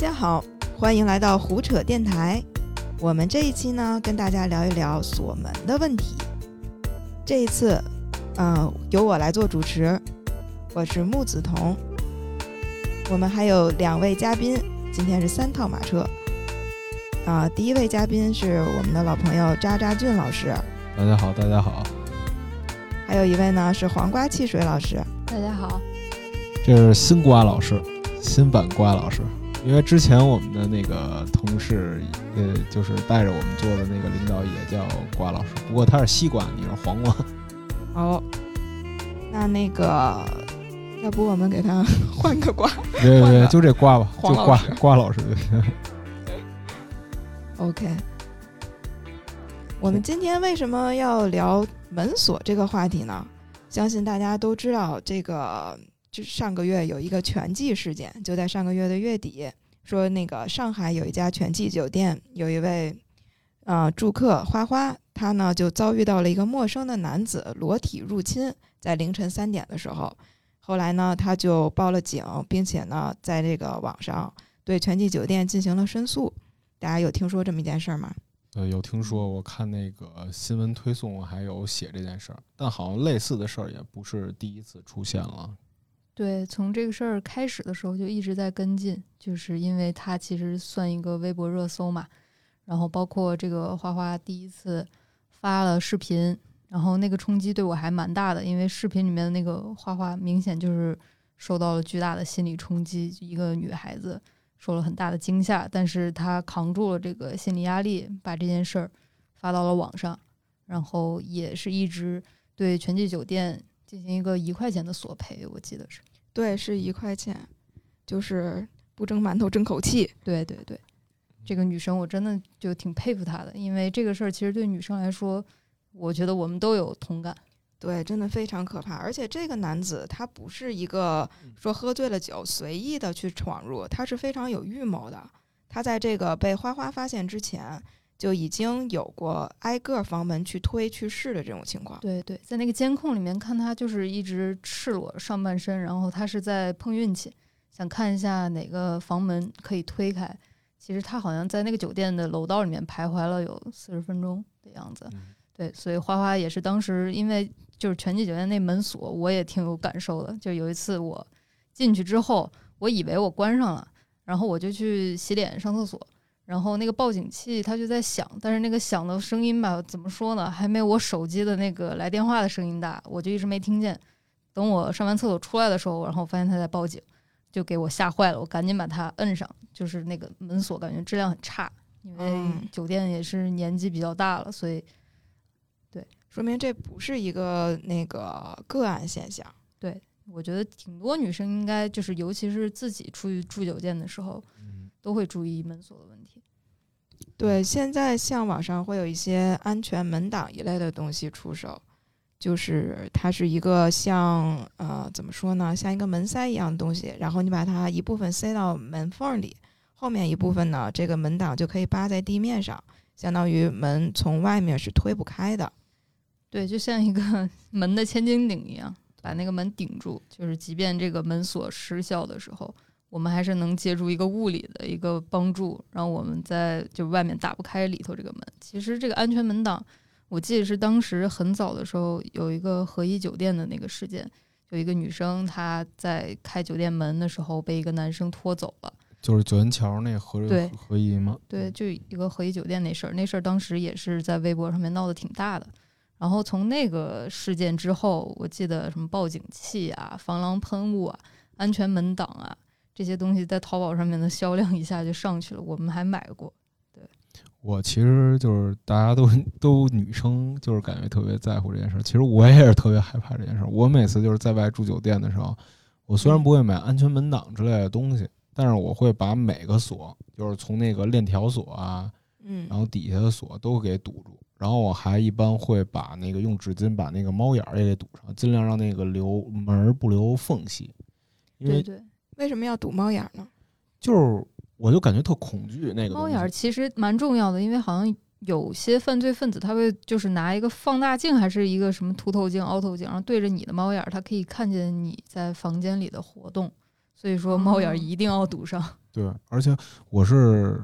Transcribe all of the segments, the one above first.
大家好，欢迎来到胡扯电台。我们这一期呢，跟大家聊一聊锁门的问题。这一次，嗯、由我来做主持，我是木子彤。我们还有两位嘉宾，今天是三套马车。啊、第一位嘉宾是我们的老朋友渣渣俊老师，大家好，大家好，还有一位呢是黄瓜汽水老师。大家好，这是新瓜老师，新版瓜老师。因为之前我们的那个同事，呃，就是带着我们做的那个领导也叫瓜老师，不过他是西瓜，你是黄瓜。哦，那那个，要不我们给他 换个瓜对对对，就这瓜吧，就瓜瓜老师就行。OK。我们今天为什么要聊门锁这个话题呢？相信大家都知道，这个就是上个月有一个拳击事件，就在上个月的月底，说那个上海有一家全季酒店，有一位呃住客花花，他呢就遭遇到了一个陌生的男子裸体入侵，在凌晨三点的时候，后来呢他就报了警，并且呢在这个网上对全季酒店进行了申诉。大家有听说这么一件事儿吗？呃，有听说，我看那个新闻推送还有写这件事儿，但好像类似的事儿也不是第一次出现了。对，从这个事儿开始的时候就一直在跟进，就是因为它其实算一个微博热搜嘛，然后包括这个花花第一次发了视频，然后那个冲击对我还蛮大的，因为视频里面的那个花花明显就是受到了巨大的心理冲击，一个女孩子受了很大的惊吓，但是她扛住了这个心理压力，把这件事儿发到了网上，然后也是一直对全季酒店进行一个一块钱的索赔，我记得是。对，是一块钱，就是不蒸馒头争口气。对对对，这个女生我真的就挺佩服她的，因为这个事儿其实对女生来说，我觉得我们都有同感。对，真的非常可怕。而且这个男子他不是一个说喝醉了酒随意的去闯入，他是非常有预谋的。他在这个被花花发现之前，就已经有过挨个房门去推去试的这种情况。对对，在那个监控里面看他就是一直赤裸上半身，然后他是在碰运气，想看一下哪个房门可以推开。其实他好像在那个酒店的楼道里面徘徊了有四十分钟的样子。嗯对，所以花花也是当时因为就是全季酒店那门锁，我也挺有感受的。就有一次我进去之后，我以为我关上了，然后我就去洗脸上厕所，然后那个报警器它就在响，但是那个响的声音吧，怎么说呢，还没有我手机的那个来电话的声音大，我就一直没听见。等我上完厕所出来的时候，然后发现他在报警，就给我吓坏了，我赶紧把它摁上，就是那个门锁感觉质量很差，因为嗯酒店也是年纪比较大了，所以对说明这不是一个那个个案现象。对我觉得挺多女生应该就是，尤其是自己出去住酒店的时候，嗯都会注意门锁的问题。对，现在像网上会有一些安全门挡一类的东西出手，就是它是一个像呃怎么说呢，像一个门塞一样的东西，然后你把它一部分塞到门缝里，后面一部分呢，这个门挡就可以扒在地面上，相当于门从外面是推不开的。对，就像一个 门的千斤顶一样，把那个门顶住。就是即便这个门锁失效的时候，我们还是能借助一个物理的一个帮助，让我们在就外面打不开里头这个门。其实这个安全门挡，我记得是当时很早的时候有一个合一酒店的那个事件，有一个女生她在开酒店门的时候被一个男生拖走了。就是九元桥那合对合一吗？对，就一个合一酒店那事儿，那事儿当时也是在微博上面闹得挺大的。然后从那个事件之后，我记得什么报警器啊、防狼喷雾啊、安全门挡啊这些东西，在淘宝上面的销量一下就上去了，我们还买过。对我其实就是大家都 都女生，就是感觉特别在乎这件事儿。其实我也是特别害怕这件事儿。我每次就是在外住酒店的时候，我虽然不会买安全门挡之类的东西，但是我会把每个锁，就是从那个链条锁啊，嗯然后底下的锁都给堵住。然后我还一般会把那个用纸巾把那个猫眼儿也给堵上，尽量让那个留门儿不留缝隙，因为为什么要堵猫眼儿呢？就是我就感觉特恐惧那个猫眼儿其实蛮重要的，因为好像有些犯罪分子他会就是拿一个放大镜还是一个什么凸透镜、凹透镜，然后对着你的猫眼儿，他可以看见你在房间里的活动。所以说猫眼一定要堵上。对，而且我是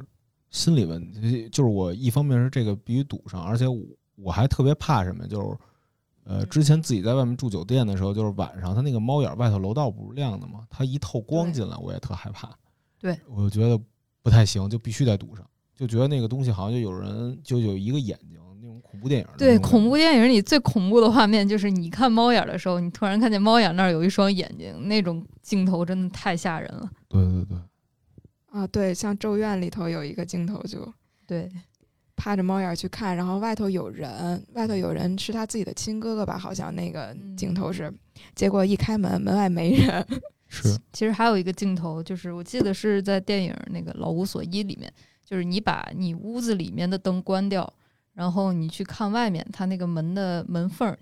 心理问题，就是我一方面是这个必须堵上，而且我我还特别怕什么，就是呃，嗯之前自己在外面住酒店的时候，就是晚上它那个猫眼儿外头楼道不是亮的吗？它一透光进来，我也特害怕。对，我就觉得不太行，就必须得堵上，就觉得那个东西好像就有人就有一个眼睛，那种恐怖电影对，恐怖电影里最恐怖的画面就是你看猫眼儿的时候，你突然看见猫眼那儿有一双眼睛，那种镜头真的太吓人了。对对对，啊，对，像《咒怨》里头有一个镜头，就对，趴着猫眼儿去看，然后外头有人，外头有人是他自己的亲哥哥吧？好像那个嗯镜头是，结果一开门，门外没人。是其实还有一个镜头，就是我记得是在电影那个《老无所依》里面，就是你把你屋子里面的灯关掉，然后你去看外面，它那个门的门缝儿，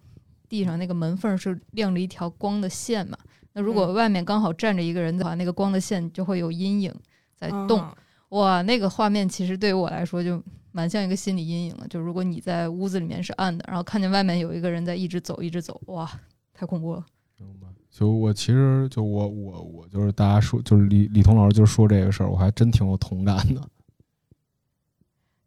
地上那个门缝儿是亮着一条光的线嘛。那如果嗯外面刚好站着一个人的话，那个光的线就会有阴影在动。啊哇，那个画面其实对于我来说就蛮像一个心理阴影的。就如果你在屋子里面是暗的，然后看见外面有一个人在一直走，一直走，哇，太恐怖了。明白。就我其实就我我我就是大家说就是李李彤老师就说这个事儿，我还真挺有同感的。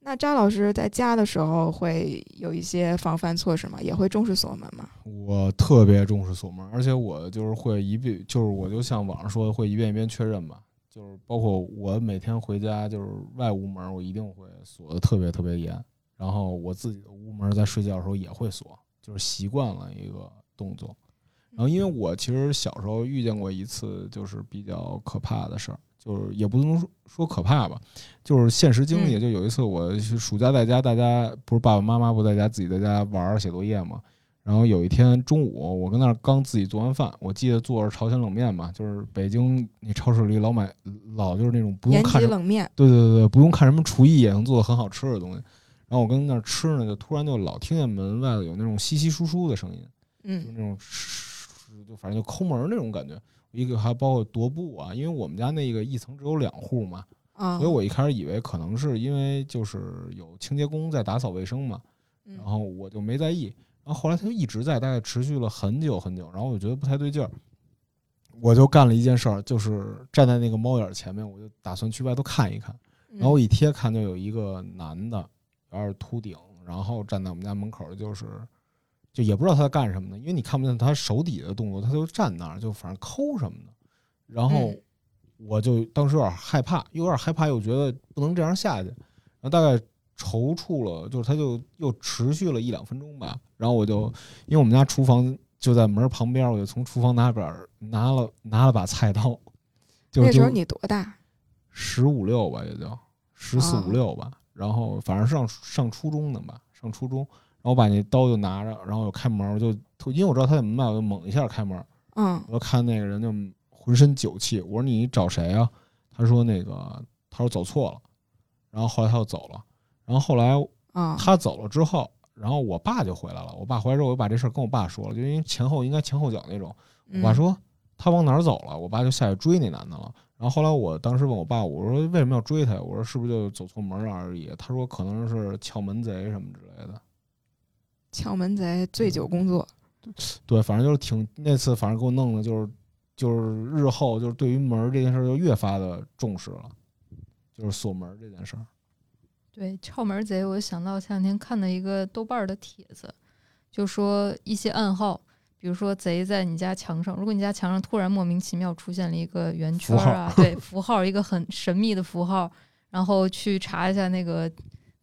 那张老师在家的时候会有一些防范措施吗？也会重视锁门吗？我特别重视锁门，而且我就是会一遍，就是我就像网上说的，会一遍一遍确认吧。就是包括我每天回家，就是外屋门，我一定会锁的特别特别严。然后我自己的屋门在睡觉的时候也会锁，就是习惯了一个动作。然后因为我其实小时候遇见过一次，就是比较可怕的事儿，就是也不能说说可怕吧，就是现实经历。嗯就有一次我暑假在家，大家不是爸爸妈妈不在家，自己在家玩儿写作业嘛。然后有一天中午，我跟那儿刚自己做完饭，我记得做着朝鲜冷面嘛，就是北京那超市里老买老就是那种不用看什么，冷面，对对对对，不用看什么厨艺也能做的很好吃的东西。然后我跟那儿吃呢，就突然就老听见门外头有那种稀稀疏疏的声音，就嗯那种哧就反正就抠门儿那种感觉。一个还包括踱步啊，因为我们家那个一层只有两户嘛，啊，所以我一开始以为可能是因为就是有清洁工在打扫卫生嘛，嗯然后我就没在意。然后后来他就一直在，大概持续了很久很久。然后我觉得不太对劲儿，我就干了一件事儿，就是站在那个猫眼儿前面，我就打算去外头看一看。嗯然后我一贴看，就有一个男的，有点秃顶，然后站在我们家门口，就是就也不知道他在干什么呢，因为你看不见他手底下的动作，他就站那儿，就反正抠什么的。然后嗯我就当时有点害怕，又有点害怕，又觉得不能这样下去。然后大概踌躇了，就是他就又持续了一两分钟吧。然后我就因为我们家厨房就在门旁边，我就从厨房拿把拿了拿了把菜刀，就那时候你多大？十五六吧，也就十四啊五六吧。然后反正上上初中的吧，上初中。然后我把那刀就拿着，然后我开门，我就因为我知道他在门外，我就猛一下开门。嗯我就看那个人就浑身酒气，我说你找谁啊？他说那个他说走错了，然后后来他又走了，然后后来啊，他走了之后，然后我爸就回来了。我爸回来之后，我就把这事儿跟我爸说了，就因为前后应该前后脚那种。我爸嗯说他往哪儿走了，我爸就下去追那男的了。然后后来我当时问我爸，我说为什么要追他呀？我说是不是就走错门了而已？他说可能是撬门贼什么之类的。撬门贼醉酒工作。对，反正就是挺那次，反正给我弄的就是就是日后就是对于门这件事儿就越发的重视了，就是锁门儿这件事儿。对，撬门贼，我想到前两天看的一个豆瓣的帖子，就说一些暗号，比如说贼在你家墙上，如果你家墙上突然莫名其妙出现了一个圆圈啊，对，符号一个很神秘的符号，然后去查一下那个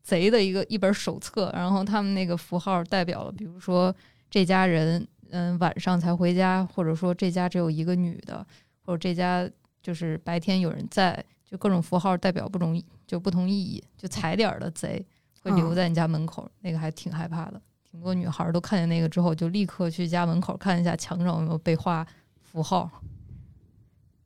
贼的一个一本手册，然后他们那个符号代表了，比如说这家人嗯晚上才回家，或者说这家只有一个女的，或者这家就是白天有人在，就各种符号代表不同就不同意义，就踩点儿的贼会留嗯在你家门口，那个还挺害怕的。挺多女孩儿都看见那个之后，就立刻去家门口看一下墙上有没有被画符号。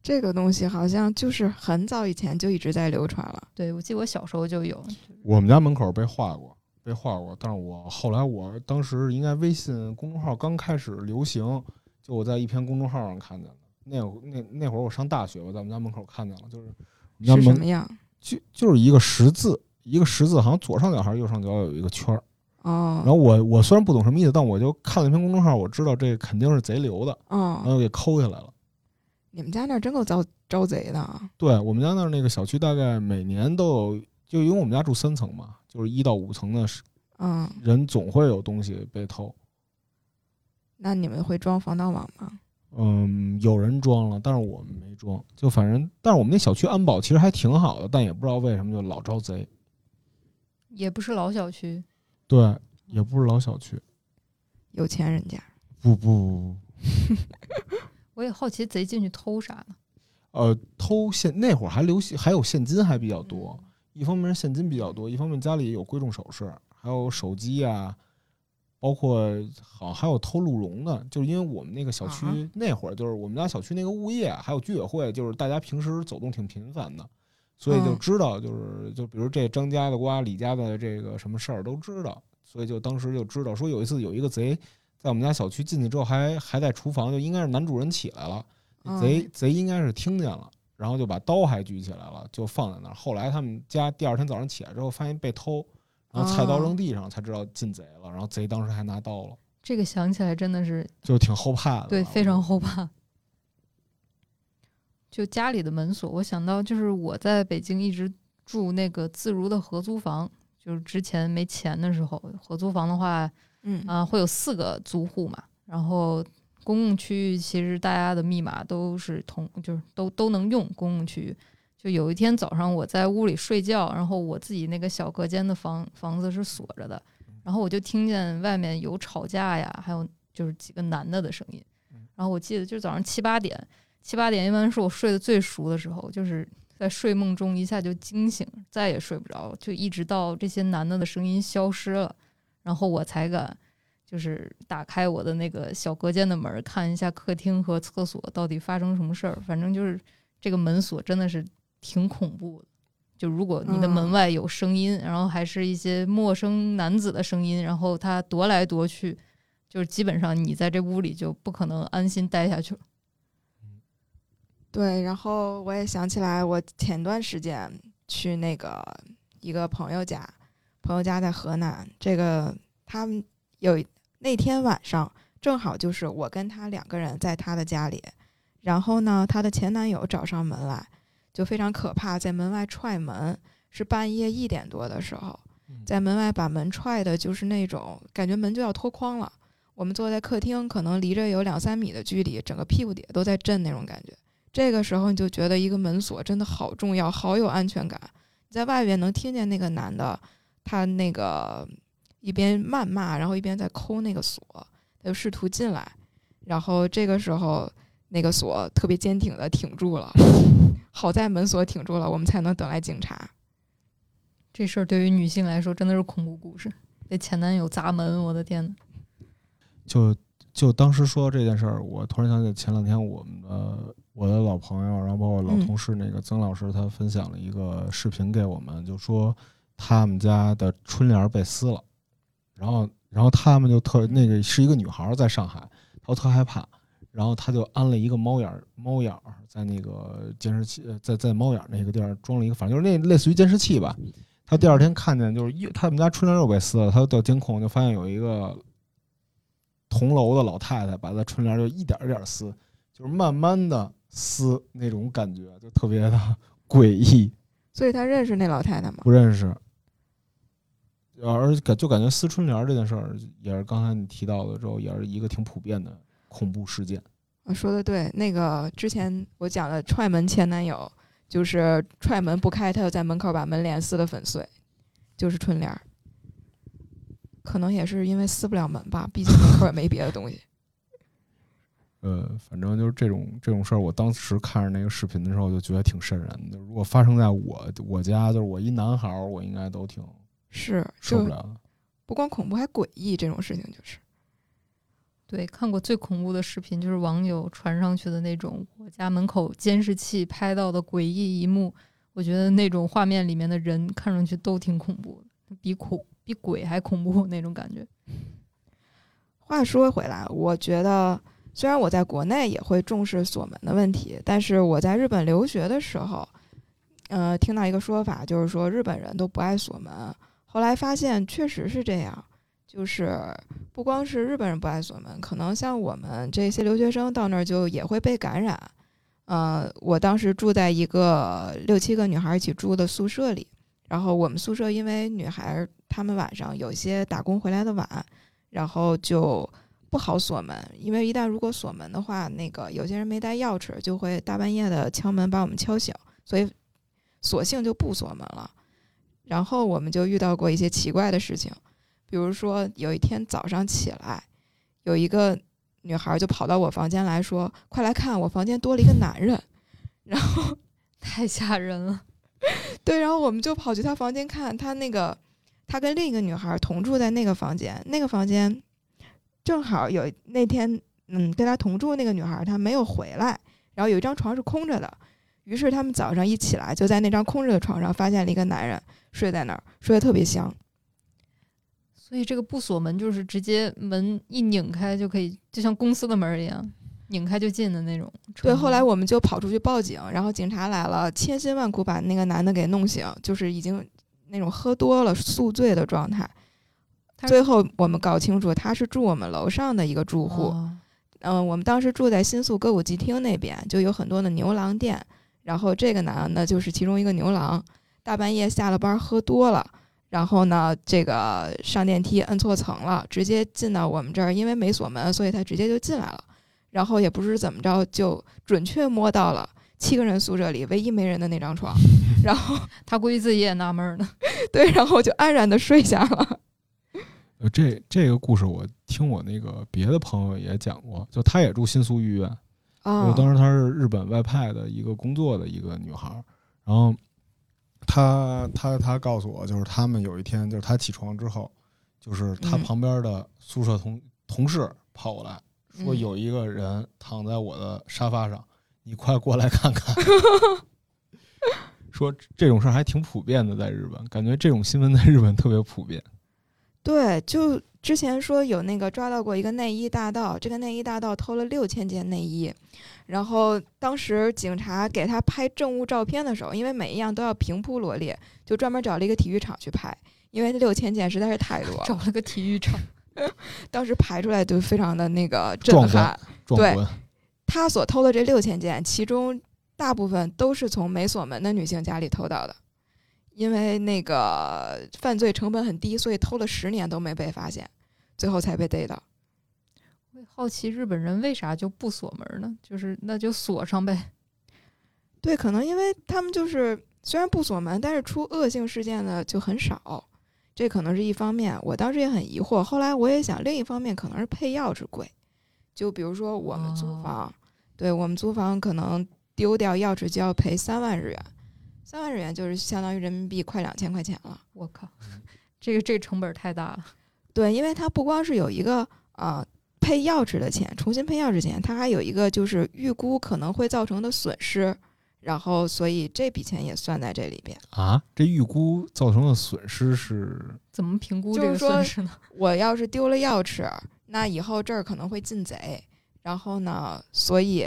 这个东西好像就是很早以前就一直在流传了。对我记得我小时候就有，我们家门口被画过，被画过，但是我后来我当时应该微信公众号刚开始流行，就我在一篇公众号上看见的。那那那会儿我上大学，我在我们家门口看见了，就是是什么样？就就是一个十字，一个十字，好像左上角还是右上角有一个圈儿。哦，然后我我虽然不懂什么意思，但我就看了一篇公众号，我知道这肯定是贼留的，然哦，后给抠下来了。你们家那儿真够招招贼的啊！对我们家那儿那个小区，大概每年都有，就因为我们家住三层嘛，就是一到五层的嗯，人总会有东西被偷。那你们会装防盗网吗？嗯，有人装了，但是我们没装。就反正，但是我们那小区安保其实还挺好的，但也不知道为什么就老招贼。也不是老小区，对，也不是老小区。有钱人家，不不不不，我也好奇贼进去偷啥呢？呃，偷现那会儿还流行，还有现金还比较多。一方面是现金比较多，一方面家里有贵重首饰，还有手机啊，包括好还有偷鹿茸的，就是因为我们那个小区、啊那会儿就是我们家小区那个物业还有居委会，就是大家平时走动挺频繁的，所以就嗯知道就是就比如这张家的瓜李家的这个什么事儿都知道，所以就当时就知道说有一次有一个贼在我们家小区进去之后还还在厨房，就应该是男主人起来了，嗯贼贼应该是听见了。然后就把刀还举起来了，就放在那儿。后来他们家第二天早上起来之后，发现被偷，然后菜刀哦扔地上，才知道进贼了。然后贼当时还拿刀了，这个想起来真的是就挺后怕的。对，非常后怕。就家里的门锁，我想到就是我在北京一直住那个自如的合租房，就是之前没钱的时候，合租房的话嗯啊、会有四个租户嘛，然后公共区域其实大家的密码都是同，就是都都能用公共区域。就有一天早上我在屋里睡觉，然后我自己那个小隔间的房房子是锁着的，然后我就听见外面有吵架呀，还有就是几个男的的声音。然后我记得就是早上七八点，七八点一般是我睡得最熟的时候，就是在睡梦中一下就惊醒，再也睡不着，就一直到这些男的的声音消失了，然后我才敢就是打开我的那个小隔间的门，看一下客厅和厕所到底发生什么事儿。反正就是这个门锁真的是挺恐怖的。就如果你的门嗯外有声音，然后还是一些陌生男子的声音，然后他踱来踱去，就是基本上你在这屋里就不可能安心待下去了。对，然后我也想起来，我前段时间去那个一个朋友家，朋友家在河南，这个他们有那天晚上正好就是我跟他两个人在他的家里，然后呢，她的前男友找上门来，就非常可怕，在门外踹门，是半夜一点多的时候，在门外把门踹的，就是那种感觉门就要脱框了。我们坐在客厅，可能离着有两三米的距离，整个屁股底下都在震那种感觉。这个时候你就觉得一个门锁真的好重要，好有安全感。你在外边能听见那个男的，他那个一边谩骂，然后一边在抠那个锁，他就试图进来。然后这个时候，那个锁特别坚挺的挺住了，好在门锁挺住了，我们才能等来警察。这事儿对于女性来说真的是恐怖故事，被前男友砸门，我的天呐。就就当时说到这件事儿，我突然想起前两天我们的我的老朋友，然后包括老嗯同事那个曾老师，他分享了一个视频给我们，就说他们家的春联儿被撕了，然后然后他们就特那个是一个女孩儿在上海，她特害怕，然后她就安了一个猫眼儿猫眼儿在那个监视器，呃在在猫眼儿那个地儿装了一个，反正就是那类似于监视器吧。他第二天看见就是又他们家春联又被撕了，他就调监控就发现有一个同楼的老太太把他春联儿就一点儿一点儿撕，就是慢慢的撕那种感觉，就特别的 诡异。所以他认识那老太太吗？不认识，而感就感觉撕春联儿这件事儿，也是刚才你提到的之后，也是一个挺普遍的恐怖事件。啊，说的对，那个之前我讲的踹门前男友，就是踹门不开，他就在门口把门帘撕得粉碎，就是春联儿。可能也是因为撕不了门吧，毕竟门口也没别的东西。呃，反正就是这种这种事儿，我当时看着那个视频的时候，就觉得挺瘆人的。如果发生在我我家，就是我一男孩儿，我应该都挺是，受不了的。不光恐怖，还诡异，这种事情就是。对，看过最恐怖的视频就是网友传上去的那种我家门口监视器拍到的诡异一幕，我觉得那种画面里面的人看上去都挺恐怖的，比恐比鬼还恐怖那种感觉。话说回来，我觉得虽然我在国内也会重视锁门的问题，但是我在日本留学的时候，呃，听到一个说法，就是说日本人都不爱锁门。后来发现确实是这样，就是不光是日本人不爱锁门，可能像我们这些留学生到那儿就也会被感染。呃，我当时住在一个六七个女孩一起住的宿舍里，然后我们宿舍因为女孩她们晚上有些打工回来的晚，然后就不好锁门，因为一旦如果锁门的话，那个有些人没带钥匙，就会大半夜的敲门把我们敲醒，所以索性就不锁门了。然后我们就遇到过一些奇怪的事情，比如说有一天早上起来，有一个女孩就跑到我房间来说：“快来看，我房间多了一个男人。”然后 太吓人了。对，然后我们就跑去她房间看，她那个她跟另一个女孩同住在那个房间，那个房间正好有那天，嗯，跟她同住那个女孩她没有回来，然后有一张床是空着的，于是他们早上一起来，就在那张空着的床上发现了一个男人睡在那儿，睡得特别香。所以这个不锁门就是直接门一拧开就可以，就像公司的门儿一样，拧开就进的那种。对，后来我们就跑出去报警，然后警察来了，千辛万苦把那个男的给弄醒，就是已经那种喝多了宿醉的状态。最后我们搞清楚，他是住我们楼上的一个住户。哦嗯、我们当时住在新宿歌舞伎厅那边，就有很多的牛郎店。然后这个男的就是其中一个牛郎，大半夜下了班喝多了，然后呢，这个上电梯摁错层了，直接进到我们这儿，因为没锁门，所以他直接就进来了。然后也不知怎么着，就准确摸到了七个人宿舍里唯一没人的那张床，然后他估计自己也纳闷儿呢。对，然后就安然的睡下了。呃，这这个故事我听我那个别的朋友也讲过，就他也住新宿御苑，啊就当时她是日本外派的一个工作的一个女孩儿，然后她她她告诉我，就是他们有一天，就是他起床之后，就是她嗯旁边的宿舍同、同事跑过来说嗯有一个人躺在我的沙发上，你快过来看看。说这种事儿还挺普遍的，在日本，感觉这种新闻在日本特别普遍。对，就之前说有那个抓到过一个内衣大盗，这个内衣大盗偷了六千件内衣，然后当时警察给他拍证物照片的时候，因为每一样都要平铺罗列，就专门找了一个体育场去拍，因为六千件实在是太多 了，找了个体育场，当时排出来就非常的那个震撼。对，他所偷的这六千件，其中大部分都是从没锁门的女性家里偷到的。因为那个犯罪成本很低，所以偷了十年都没被发现，最后才被逮到。我好奇日本人为啥就不锁门呢？就是那就锁上呗。对，可能因为他们就是虽然不锁门，但是出恶性事件的就很少，这可能是一方面。我当时也很疑惑，后来我也想，另一方面可能是配钥匙贵。就比如说我们租哦房，对我们租房可能丢掉钥匙就要赔三万日元，三万日元就是相当于人民币快两千块钱了。我靠，这个这个成本太大了。对，因为它不光是有一个啊、呃配钥匙的钱，重新配钥匙钱，它还有一个就是预估可能会造成的损失，然后所以这笔钱也算在这里边。啊，这预估造成的损失是怎么评估这个损失呢？我要是丢了钥匙，那以后这儿可能会进贼，然后呢，所以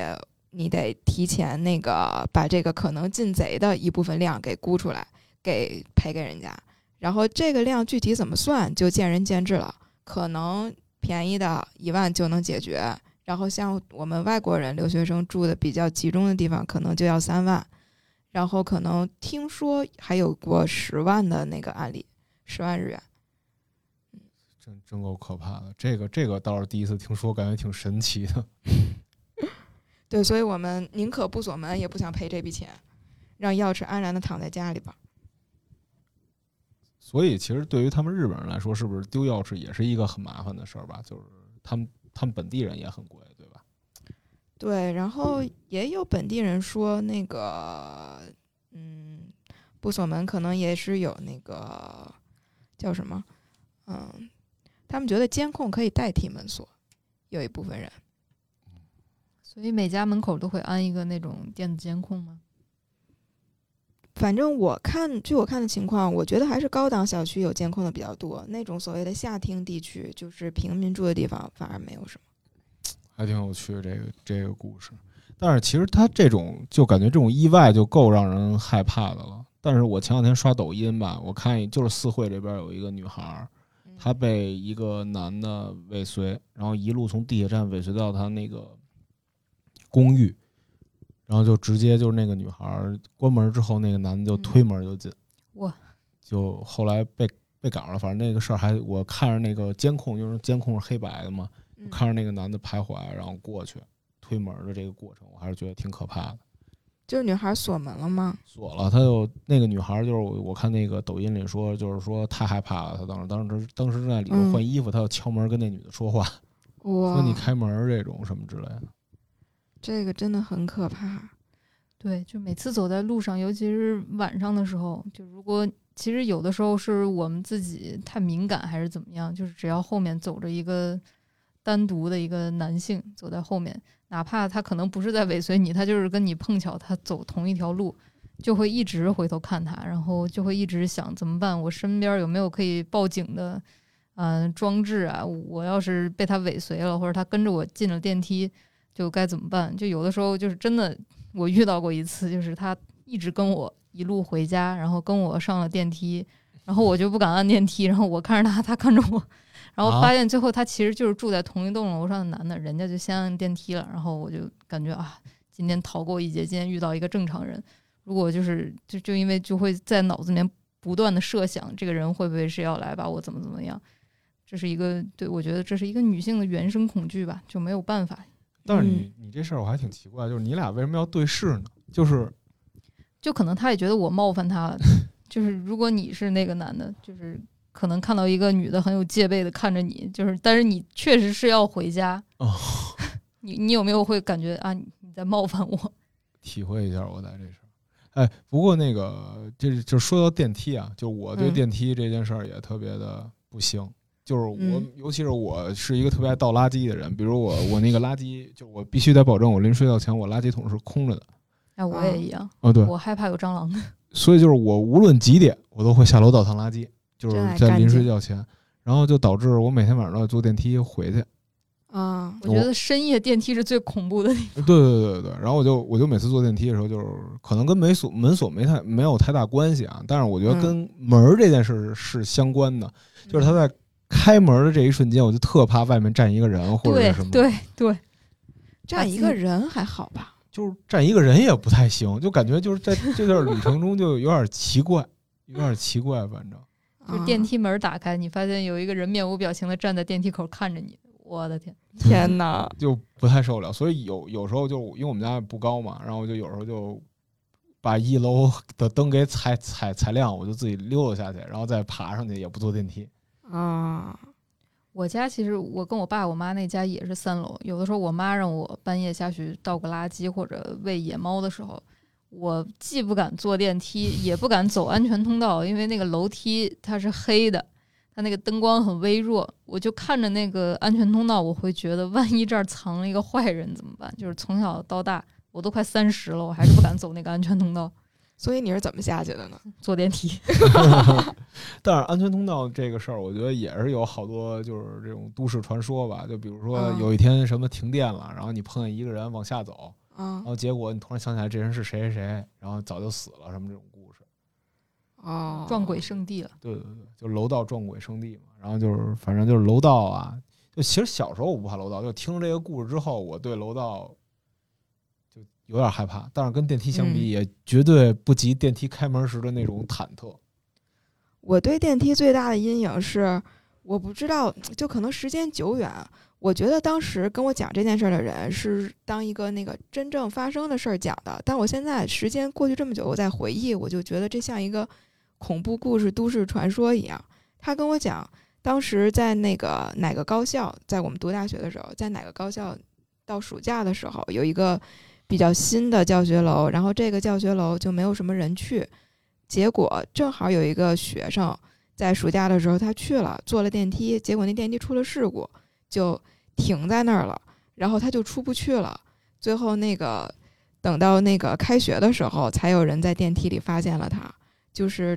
你得提前那个把这个可能进贼的一部分量给估出来，给赔给人家。然后这个量具体怎么算，就见仁见智了。可能便宜的一万就能解决，然后像我们外国人留学生住的比较集中的地方，可能就要三万。然后可能听说还有过十万的那个案例，十万日元。真真够可怕的。这个这个倒是第一次听说，感觉挺神奇的。对，所以我们宁可不锁门，也不想赔这笔钱，让钥匙安然的躺在家里吧。所以其实对于他们日本人来说，是不是丢钥匙也是一个很麻烦的事儿吧？就是他们他们本地人也很贵，对吧？对，然后也有本地人说，那个，嗯，不锁门可能也是有那个叫什么，嗯，他们觉得监控可以代替门锁，有一部分人。所以每家门口都会安一个那种电子监控吗？反正我看，据我看的情况，我觉得还是高档小区有监控的比较多，那种所谓的下厅地区，就是平民住的地方，反而没有什么。还挺有趣的这个这个故事。但是其实他这种就感觉这种意外就够让人害怕的了。但是我前两天刷抖音吧，我看就是四惠这边有一个女孩儿，她被一个男的尾随，然后一路从地铁站尾随到她那个公寓，然后就直接就是那个女孩儿关门之后，那个男的就嗯推门就进，哇！就后来被被赶上了，反正那个事儿还我看着那个监控，因为监控是黑白的嘛，看着那个男的徘徊，然后过去推门的这个过程，我还是觉得挺可怕的。就是女孩锁门了吗？锁了，她就那个女孩儿就是我我看那个抖音里说，就是说太害怕了，她当时当时当时正在里头嗯换衣服，她就敲门跟那女的说话，说你开门儿这种什么之类的。这个真的很可怕。对，就每次走在路上，尤其是晚上的时候，就如果其实有的时候是我们自己太敏感还是怎么样，就是只要后面走着一个单独的一个男性走在后面，哪怕他可能不是在尾随你，他就是跟你碰巧他走同一条路，就会一直回头看他，然后就会一直想怎么办？我身边有没有可以报警的嗯、装置啊？我要是被他尾随了，或者他跟着我进了电梯，就该怎么办？就有的时候就是真的。我遇到过一次，就是他一直跟我一路回家，然后跟我上了电梯，然后我就不敢按电梯，然后我看着他，他看着我，然后发现最后他其实就是住在同一栋楼上的男的，人家就先按电梯了，然后我就感觉啊，今天逃过一劫，今天遇到一个正常人。如果就是就就因为就会在脑子里面不断的设想，这个人会不会是要来把我怎么怎么样？这是一个对我觉得这是一个女性的原生恐惧吧，就没有办法。但是嗯你你这事儿我还挺奇怪，就是你俩为什么要对视呢？就是就可能他也觉得我冒犯他了，就是如果你是那个男的，就是可能看到一个女的很有戒备的看着你，就是但是你确实是要回家，哦，你你有没有会感觉啊你你在冒犯我？体会一下我在这事儿。哎，不过那个这就说到电梯啊，就我对嗯电梯这件事儿也特别的不行。就是我，嗯尤其是我是一个特别爱倒垃圾的人，比如我我那个垃圾，就我必须得保证我临睡觉前我垃圾桶是空着的。哎，我也一样，哦，对，我害怕有蟑螂。所以就是我无论几点，我都会下楼倒趟垃圾，就是在临睡觉前，然后就导致我每天晚上都要坐电梯回去。啊，我觉得深夜电梯是最恐怖的地方。对对对对对，然后我就我就每次坐电梯的时候，就是可能跟门锁门锁没太没有太大关系啊，但是我觉得嗯跟门儿这件事是相关的，就是他在开门的这一瞬间，我就特怕外面站一个人或者什么，对对，站一个人还好吧？就是站一个人也不太行，就感觉就是在这段旅程中就有点奇怪，有点奇怪，反正就是电梯门打开，你发现有一个人面无表情的站在电梯口看着你，我的天！啊天哪！就不太受得了，所以有有时候就因为我们家不高嘛，然后我就有时候就把一楼的灯给踩踩踩亮，我就自己溜达下去，然后再爬上去，也不坐电梯。啊，我家其实我跟我爸我妈那家也是三楼，有的时候我妈让我半夜下去倒个垃圾或者喂野猫的时候，我既不敢坐电梯，也不敢走安全通道，因为那个楼梯它是黑的，它那个灯光很微弱，我就看着那个安全通道，我会觉得万一这儿藏了一个坏人怎么办？就是从小到大，我都快三十了，我还是不敢走那个安全通道，所以你是怎么下去的呢？坐电梯。但是安全通道这个事儿，我觉得也是有好多就是这种都市传说吧，就比如说嗯有一天什么停电了，然后你碰见一个人往下走，啊然后结果你突然想起来这人是谁谁谁，然后早就死了，什么这种故事。哦，撞鬼圣地了。对对对，就楼道撞鬼圣地嘛。然后就是反正就是楼道啊，就其实小时候我不怕楼道，就听了这个故事之后，我对楼道就有点害怕。但是跟电梯相比，嗯也绝对不及电梯开门时的那种忐忑。我对电梯最大的阴影是，我不知道，就可能时间久远。我觉得当时跟我讲这件事儿的人是当一个那个真正发生的事儿讲的，但我现在时间过去这么久，我在回忆，我就觉得这像一个恐怖故事、都市传说一样。他跟我讲，当时在那个哪个高校，在我们读大学的时候，在哪个高校到暑假的时候，有一个比较新的教学楼，然后这个教学楼就没有什么人去。结果正好有一个学生在暑假的时候他去了，坐了电梯，结果那电梯出了事故，就停在那儿了，然后他就出不去了。最后那个等到那个开学的时候，才有人在电梯里发现了他，就是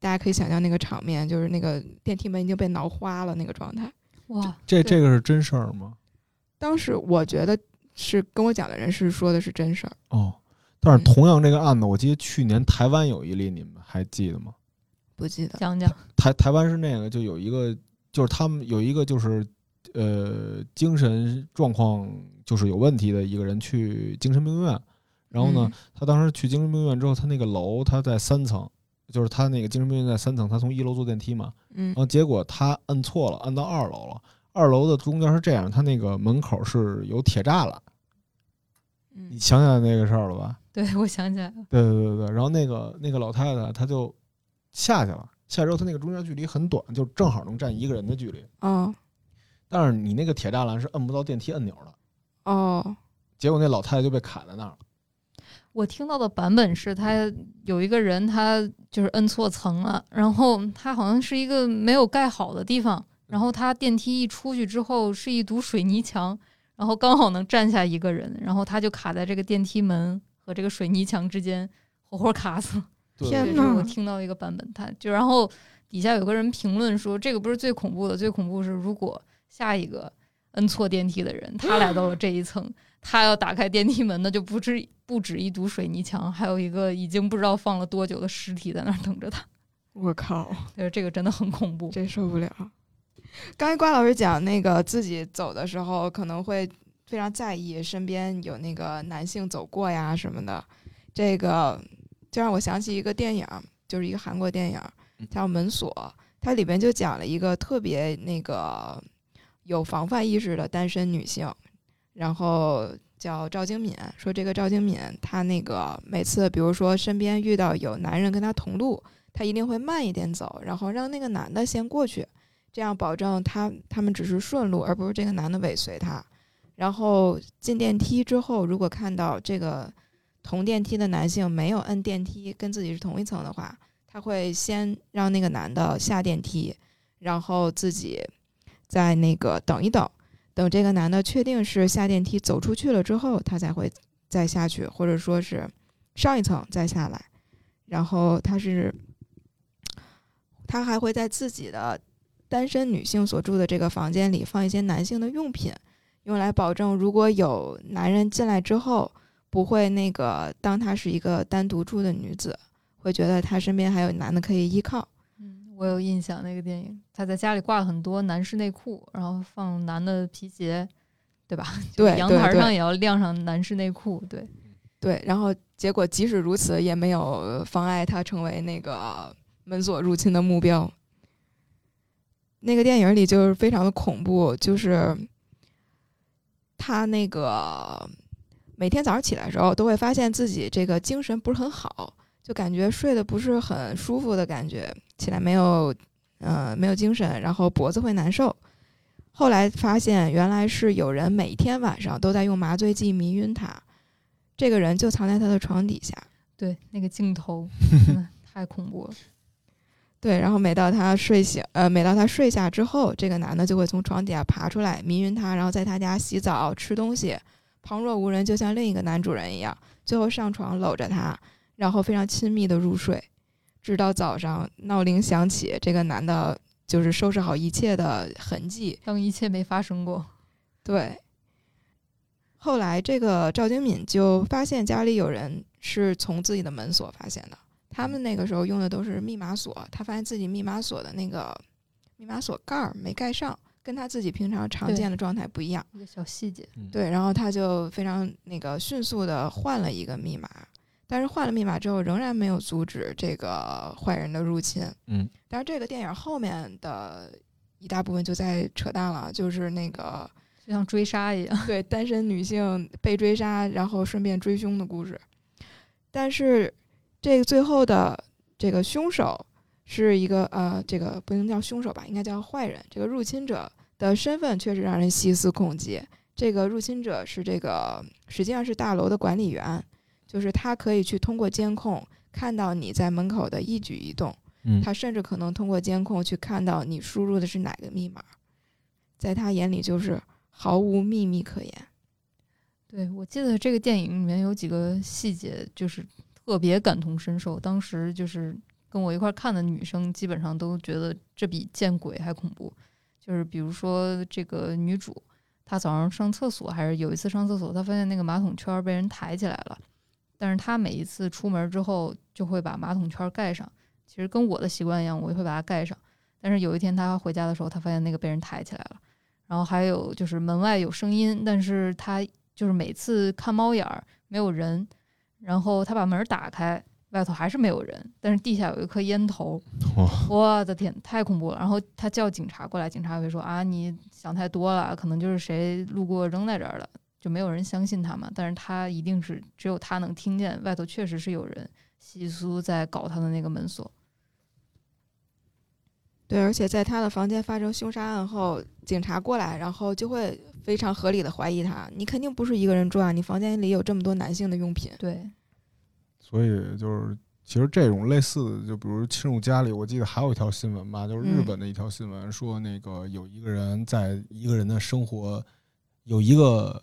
大家可以想象那个场面，就是那个电梯门已经被挠花了那个状态。哇，这这个是真事儿吗？当时我觉得是跟我讲的人是说的是真事儿，哦，但是嗯同样这个案子，我记得去年台湾有一例，你们还记得吗？不记得。讲讲。台台湾是那个，就有一个，就是他们有一个就是呃精神状况就是有问题的一个人去精神病院，然后呢嗯，他当时去精神病院之后，他那个楼他在三层，就是他那个精神病院在三层，他从一楼坐电梯嘛，嗯然后结果他摁错了，摁到二楼了。二楼的中间是这样，它那个门口是有铁栅栏，你嗯想起来那个事儿了吧？对，我想起来了，对对对对。然后那个那个老太太她就下去了，下去之后她那个中间距离很短，就正好能站一个人的距离。哦但是你那个铁栅栏是摁不到电梯按钮的，哦结果那老太太就被卡在那儿了。我听到的版本是他有一个人，他就是摁错层了，然后他好像是一个没有盖好的地方，然后他电梯一出去之后是一堵水泥墙，然后刚好能站下一个人，然后他就卡在这个电梯门和这个水泥墙之间，活活卡死了。天呐我听到一个版本，他就然后底下有个人评论说，这个不是最恐怖的，最恐怖是如果下一个摁错电梯的人，他来到了这一层，他要打开电梯门，那就不止不止一堵水泥墙，还有一个已经不知道放了多久的尸体在那儿等着他。我靠，就是这个真的很恐怖。真受不了。刚才瓜老师讲那个自己走的时候可能会非常在意身边有那个男性走过呀什么的，这个就让我想起一个电影，就是一个韩国电影叫《门锁》，它里边就讲了一个特别那个有防范意识的单身女性，然后叫赵晶敏，说这个赵晶敏她那个每次比如说身边遇到有男人跟她同路，她一定会慢一点走，然后让那个男的先过去，这样保证他他们只是顺路，而不是这个男的尾随她。然后进电梯之后，如果看到这个同电梯的男性没有摁电梯，跟自己是同一层的话，他会先让那个男的下电梯，然后自己在那个等一等，等这个男的确定是下电梯走出去了之后，他才会再下去，或者说是上一层再下来。然后他是，他还会在自己的单身女性所住的这个房间里放一些男性的用品，用来保证如果有男人进来之后，不会那个当她是一个单独住的女子，会觉得她身边还有男的可以依靠。嗯，我有印象那个电影，她在家里挂了很多男士内裤，然后放男的皮鞋，对吧？对阳台上也要晾上男士内裤，对。对，然后结果即使如此，也没有妨碍他成为那个门锁入侵的目标。那个电影里就是非常的恐怖，就是他那个每天早上起来的时候，都会发现自己这个精神不是很好，就感觉睡得不是很舒服的感觉，起来没有呃没有精神，然后脖子会难受。后来发现原来是有人每天晚上都在用麻醉剂迷晕他。这个人就藏在他的床底下，对，那个镜头 真的太恐怖了。对，然后每到他睡醒，呃，每到他睡下之后，这个男的就会从床底下爬出来迷晕他，然后在他家洗澡、吃东西，旁若无人，就像另一个男主人一样。最后上床搂着他，然后非常亲密的入睡，直到早上闹铃响起，这个男的就是收拾好一切的痕迹，当一切没发生过。对。后来，这个赵晶敏就发现家里有人是从自己的门锁发现的。他们那个时候用的都是密码锁，他发现自己密码锁的那个密码锁盖儿没盖上，跟他自己平常常见的状态不一样。一个小细节，嗯，对，然后他就非常那个迅速的换了一个密码，但是换了密码之后，仍然没有阻止这个坏人的入侵。嗯，但是这个电影后面的一大部分就在扯淡了，就是那个。就像追杀一样。对单身女性被追杀，然后顺便追凶的故事。但是这个最后的这个凶手是一个呃，这个不能叫凶手吧，应该叫坏人。这个入侵者的身份确实让人细思恐极。这个入侵者是这个实际上是大楼的管理员，就是他可以去通过监控看到你在门口的一举一动。嗯，他甚至可能通过监控去看到你输入的是哪个密码，在他眼里就是毫无秘密可言。对，我记得这个电影里面有几个细节，就是特别感同身受。当时就是跟我一块看的女生，基本上都觉得这比见鬼还恐怖。就是比如说这个女主，她早上上厕所，还是有一次上厕所，她发现那个马桶圈被人抬起来了，但是她每一次出门之后就会把马桶圈盖上。其实跟我的习惯一样，我也会把它盖上。但是有一天她回家的时候，她发现那个被人抬起来了。然后还有就是门外有声音，但是她就是每次看猫眼儿没有人，然后他把门打开，外头还是没有人，但是地下有一颗烟头。我的天，太恐怖了！然后他叫警察过来，警察会说啊，你想太多了，可能就是谁路过扔在这儿了，就没有人相信他嘛。但是他一定是只有他能听见，外头确实是有人稀疏在搞他的那个门锁。对，而且在他的房间发生凶杀案后，警察过来，然后就会非常合理的怀疑他，你肯定不是一个人住啊，你房间里有这么多男性的用品。对，所以就是，其实这种类似的，就比如侵入家里，我记得还有一条新闻吧，就是日嗯本的一条新闻，说那个有一个人在一个人的生活，有一个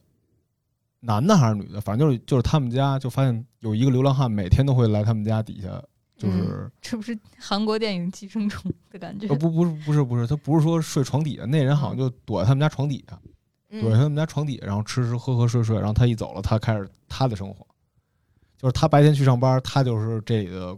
男的还是女的，反正就是就是他们家就发现有一个流浪汉每天都会来他们家底下，就是、这不是韩国电影《寄生虫》的感觉呃？不不是不是不是，他不是说睡床底下，那人好像就躲在他们家床底下，躲在他嗯，们家床底下，然后吃吃喝喝睡睡，然后他一走了，他开始他的生活，就是他白天去上班，他就是这里的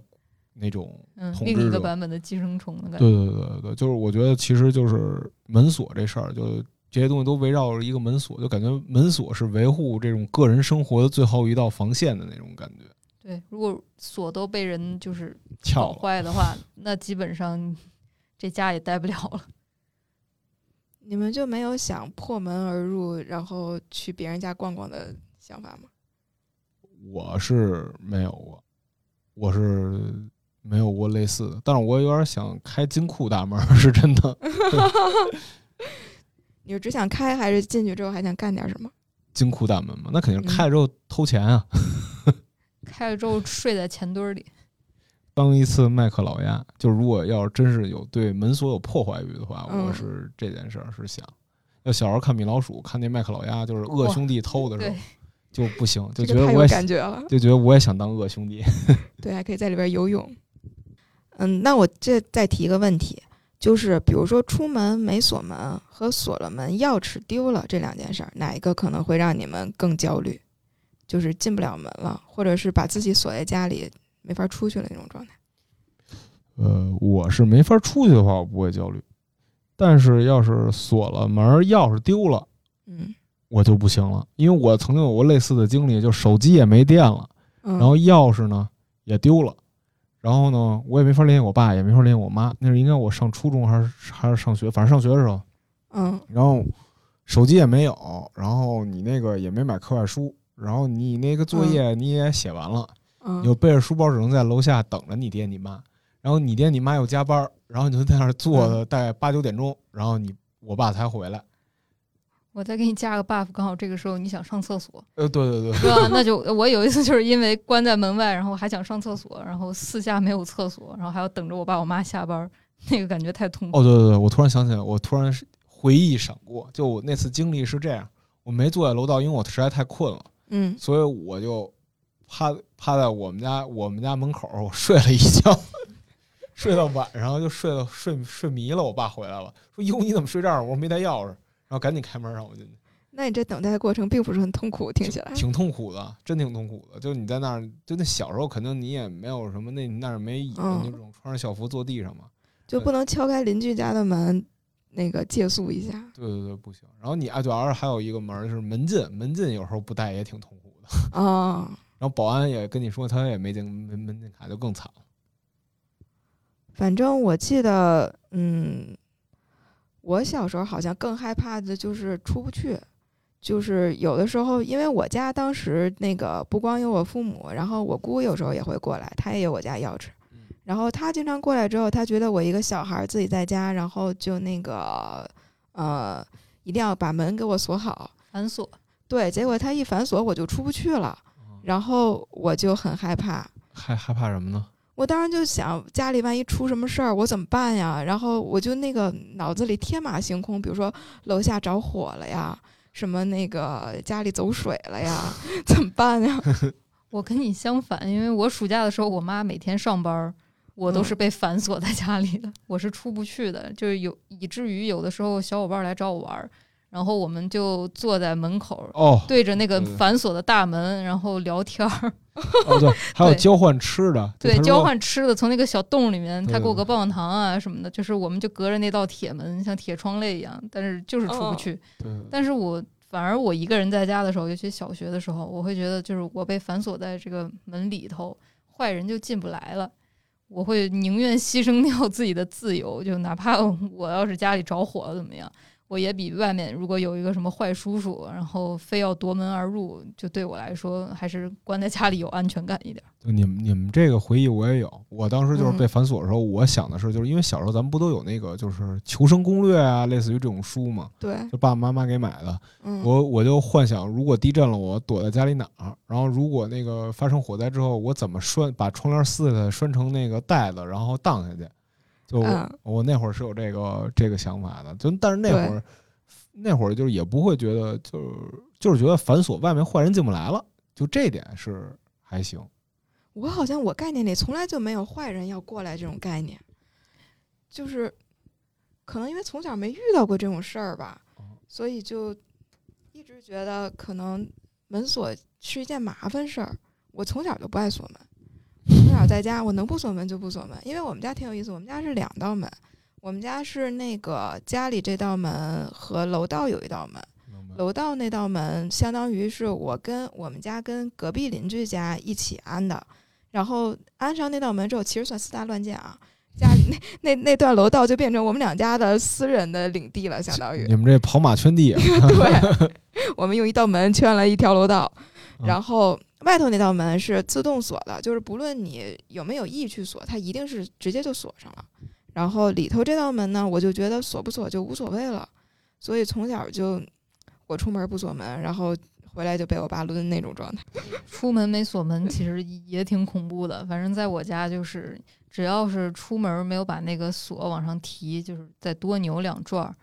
那种嗯，另一个。版本的寄生虫的感觉。对对对对对，就是我觉得其实就是门锁这事儿，就这些东西都围绕着一个门锁，就感觉门锁是维护这种个人生活的最后一道防线的那种感觉。对，如果锁都被人就是搞撬，坏的话，那基本上这家也待不了了。你们就没有想破门而入，然后去别人家逛逛的想法吗？我是没有过，我是没有过类似的，但是我有点想开金库大门，是真的。你是只想开，还是进去之后还想干点什么？金库大门嘛，那肯定开了之后偷钱啊。开了之后睡在钱堆儿里，当一次麦克老鸭，就如果要是真是有对门锁有破坏欲的话，嗯我是这件事儿是想。要小时候看米老鼠，看那麦克老鸭就是恶兄弟偷的时候对，就不行，就这个太有觉得我也感觉了。就觉得我也想当恶兄弟。对，还可以在里边游泳。嗯，那我这再提一个问题，就是比如说出门没锁门和锁了门钥匙丢了这两件事儿，哪一个可能会让你们更焦虑？就是进不了门了，或者是把自己锁在家里没法出去了那种状态。呃，我是没法出去的话，我不会焦虑。但是要是锁了门儿，钥匙丢了，嗯我就不行了，因为我曾经有过类似的经历，就手机也没电了，嗯，然后钥匙呢也丢了，然后呢我也没法联系我爸，也没法联系我妈。那是应该我上初中还是还是上学，反正上学的时候，嗯然后手机也没有，然后你那个也没买课外书，然后你那个作业你也写完了，嗯你就背着书包只能在楼下等着你爹你妈，然后你爹你妈又加班，然后你就在那儿坐的大概八九点钟，然后你我爸才回来。我再给你加个 buff，刚好这个时候你想上厕所，呃，对对对，对吧？那就我有一次就是因为关在门外，然后还想上厕所，然后四下没有厕所，然后还要等着我爸我妈下班，那个感觉太痛苦。哦对对对，我突然想起来，我突然回忆闪过，就我那次经历是这样，我没坐在楼道，因为我实在太困了，嗯所以我就趴趴在我们家我们家门口，我睡了一觉，睡到晚上就睡到睡睡迷了。我爸回来了，说：“哟，你怎么睡这儿？”我说：“没带钥匙。”然后赶紧开门让我进去，那你这等待的过程并不是很痛苦，听起来。挺痛苦的，真挺痛苦的。就你在那儿，就那小时候肯定你也没有什么，那那儿没椅子，嗯那种穿着校服坐地上嘛。就不能敲开邻居家的门，那个借宿一下。对对对，不行。然后你啊，主要是还有一个门就是门禁，门禁有时候不带也挺痛苦的。啊、然后保安也跟你说他也没进门门禁卡，就更惨了。反正我记得，嗯，我小时候好像更害怕的就是出不去，就是有的时候，因为我家当时那个不光有我父母，然后我姑有时候也会过来，她也有我家钥匙嗯，然后她经常过来之后，她觉得我一个小孩儿自己在家，然后就那个呃，一定要把门给我锁好。反锁，对，结果她一反锁，我就出不去了，然后我就很害怕。害害怕什么呢？我当时就想，家里万一出什么事儿，我怎么办呀？然后我就那个脑子里天马行空，比如说楼下着火了呀，什么那个家里走水了呀，怎么办呀？我跟你相反，因为我暑假的时候，我妈每天上班儿，我都嗯是被反锁在家里的，我是出不去的，就是有以至于有的时候小伙伴来找我玩儿，然后我们就坐在门口。哦对着那个嗯反锁的大门，然后聊天儿，哦，对，还有交换吃的，就对，交换吃的，从那个小洞里面，他给我个棒棒糖啊什么的，就是我们就隔着那道铁门，像铁窗泪一样，但是就是出不哦去。对但是我反而我一个人在家的时候，尤其小学的时候，我会觉得就是我被反锁在这个门里头，坏人就进不来了。我会宁愿牺牲掉自己的自由，就哪怕我要是家里着火了怎么样，我也比外面如果有一个什么坏叔叔，然后非要夺门而入，就对我来说还是关在家里有安全感一点。就你们你们这个回忆我也有，我当时就是被反锁的时候，我想的是，就是因为小时候咱们不都有那个就是求生攻略啊，类似于这种书嘛，对，就爸爸妈妈给买的，嗯，我我就幻想，如果地震了，我躲在家里哪儿？然后如果那个发生火灾之后，我怎么拴把窗帘撕下来拴成那个带子，然后荡下去？就我,、嗯我那会儿是有这个这个想法的，就但是那会儿那会儿就是也不会觉得，就是就是觉得反锁外面坏人进不来了，就这点是还行。我好像我概念里从来就没有坏人要过来这种概念，就是可能因为从小没遇到过这种事儿吧哦，所以就一直觉得可能门锁是一件麻烦事儿。我从小就不爱锁门，从小在家我能不锁门就不锁门，因为我们家挺有意思，我们家是两道门，我们家是那个家里这道门和楼道有一道门。楼道那道门相当于是我跟我们家跟隔壁邻居家一起安的，然后安上那道门之后，其实算私搭乱建啊。家里那那那段楼道就变成我们两家的私人的领地了，相当于你们这跑马圈地啊，对，我们用一道门圈了一条楼道，嗯然后外头那道门是自动锁的，就是不论你有没有意去锁，它一定是直接就锁上了。然后里头这道门呢，我就觉得锁不锁就无所谓了，所以从小就我出门不锁门，然后回来就被我爸抡那种状态。出门没锁门，其实也挺恐怖的。反正在我家就是，只要是出门没有把那个锁往上提，就是再多扭两转儿，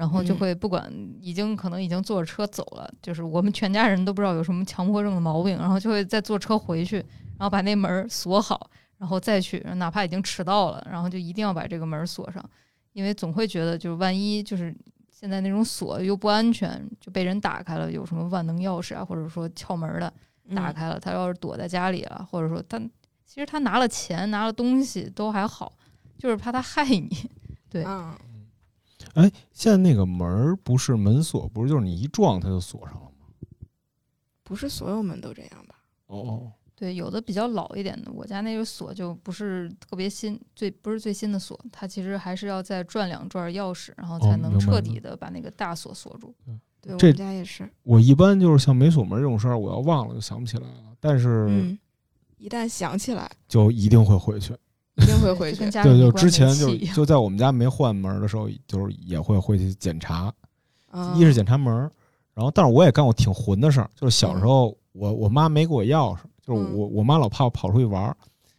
然后就嗯会不管已经可能已经坐着车走了，就是我们全家人都不知道有什么强迫症的毛病，然后就会再坐车回去，然后把那门锁好，然后再去，哪怕已经迟到了，然后就一定要把这个门锁上，因为总会觉得就是万一就是。现在那种锁又不安全，就被人打开了，有什么万能钥匙啊，或者说撬门的，打嗯开了，他要是躲在家里了，或者说他其实他拿了钱拿了东西都还好，就是怕他害你。对嗯，哎，现在那个门儿不是门锁，不是就是你一撞它就锁上了吗？不是所有门都这样吧？哦哦，对，有的比较老一点的，我家那个锁就不是特别新，最不是最新的锁，它其实还是要再转两转钥匙，然后才能彻底的把那个大锁锁住。对，我这们家也是。我一般就是像没锁门这种事儿，我要忘了就想不起来了，但是嗯，一旦想起来，就一定会回去。一定会回去就跟。家对，就之前就 就在我们家没换门的时候，就是也会回去检查，啊一是检查门儿，然后但是我也干过挺混的事儿，就是小时候我我妈没给我钥匙，就是嗯我我妈老怕我跑出去玩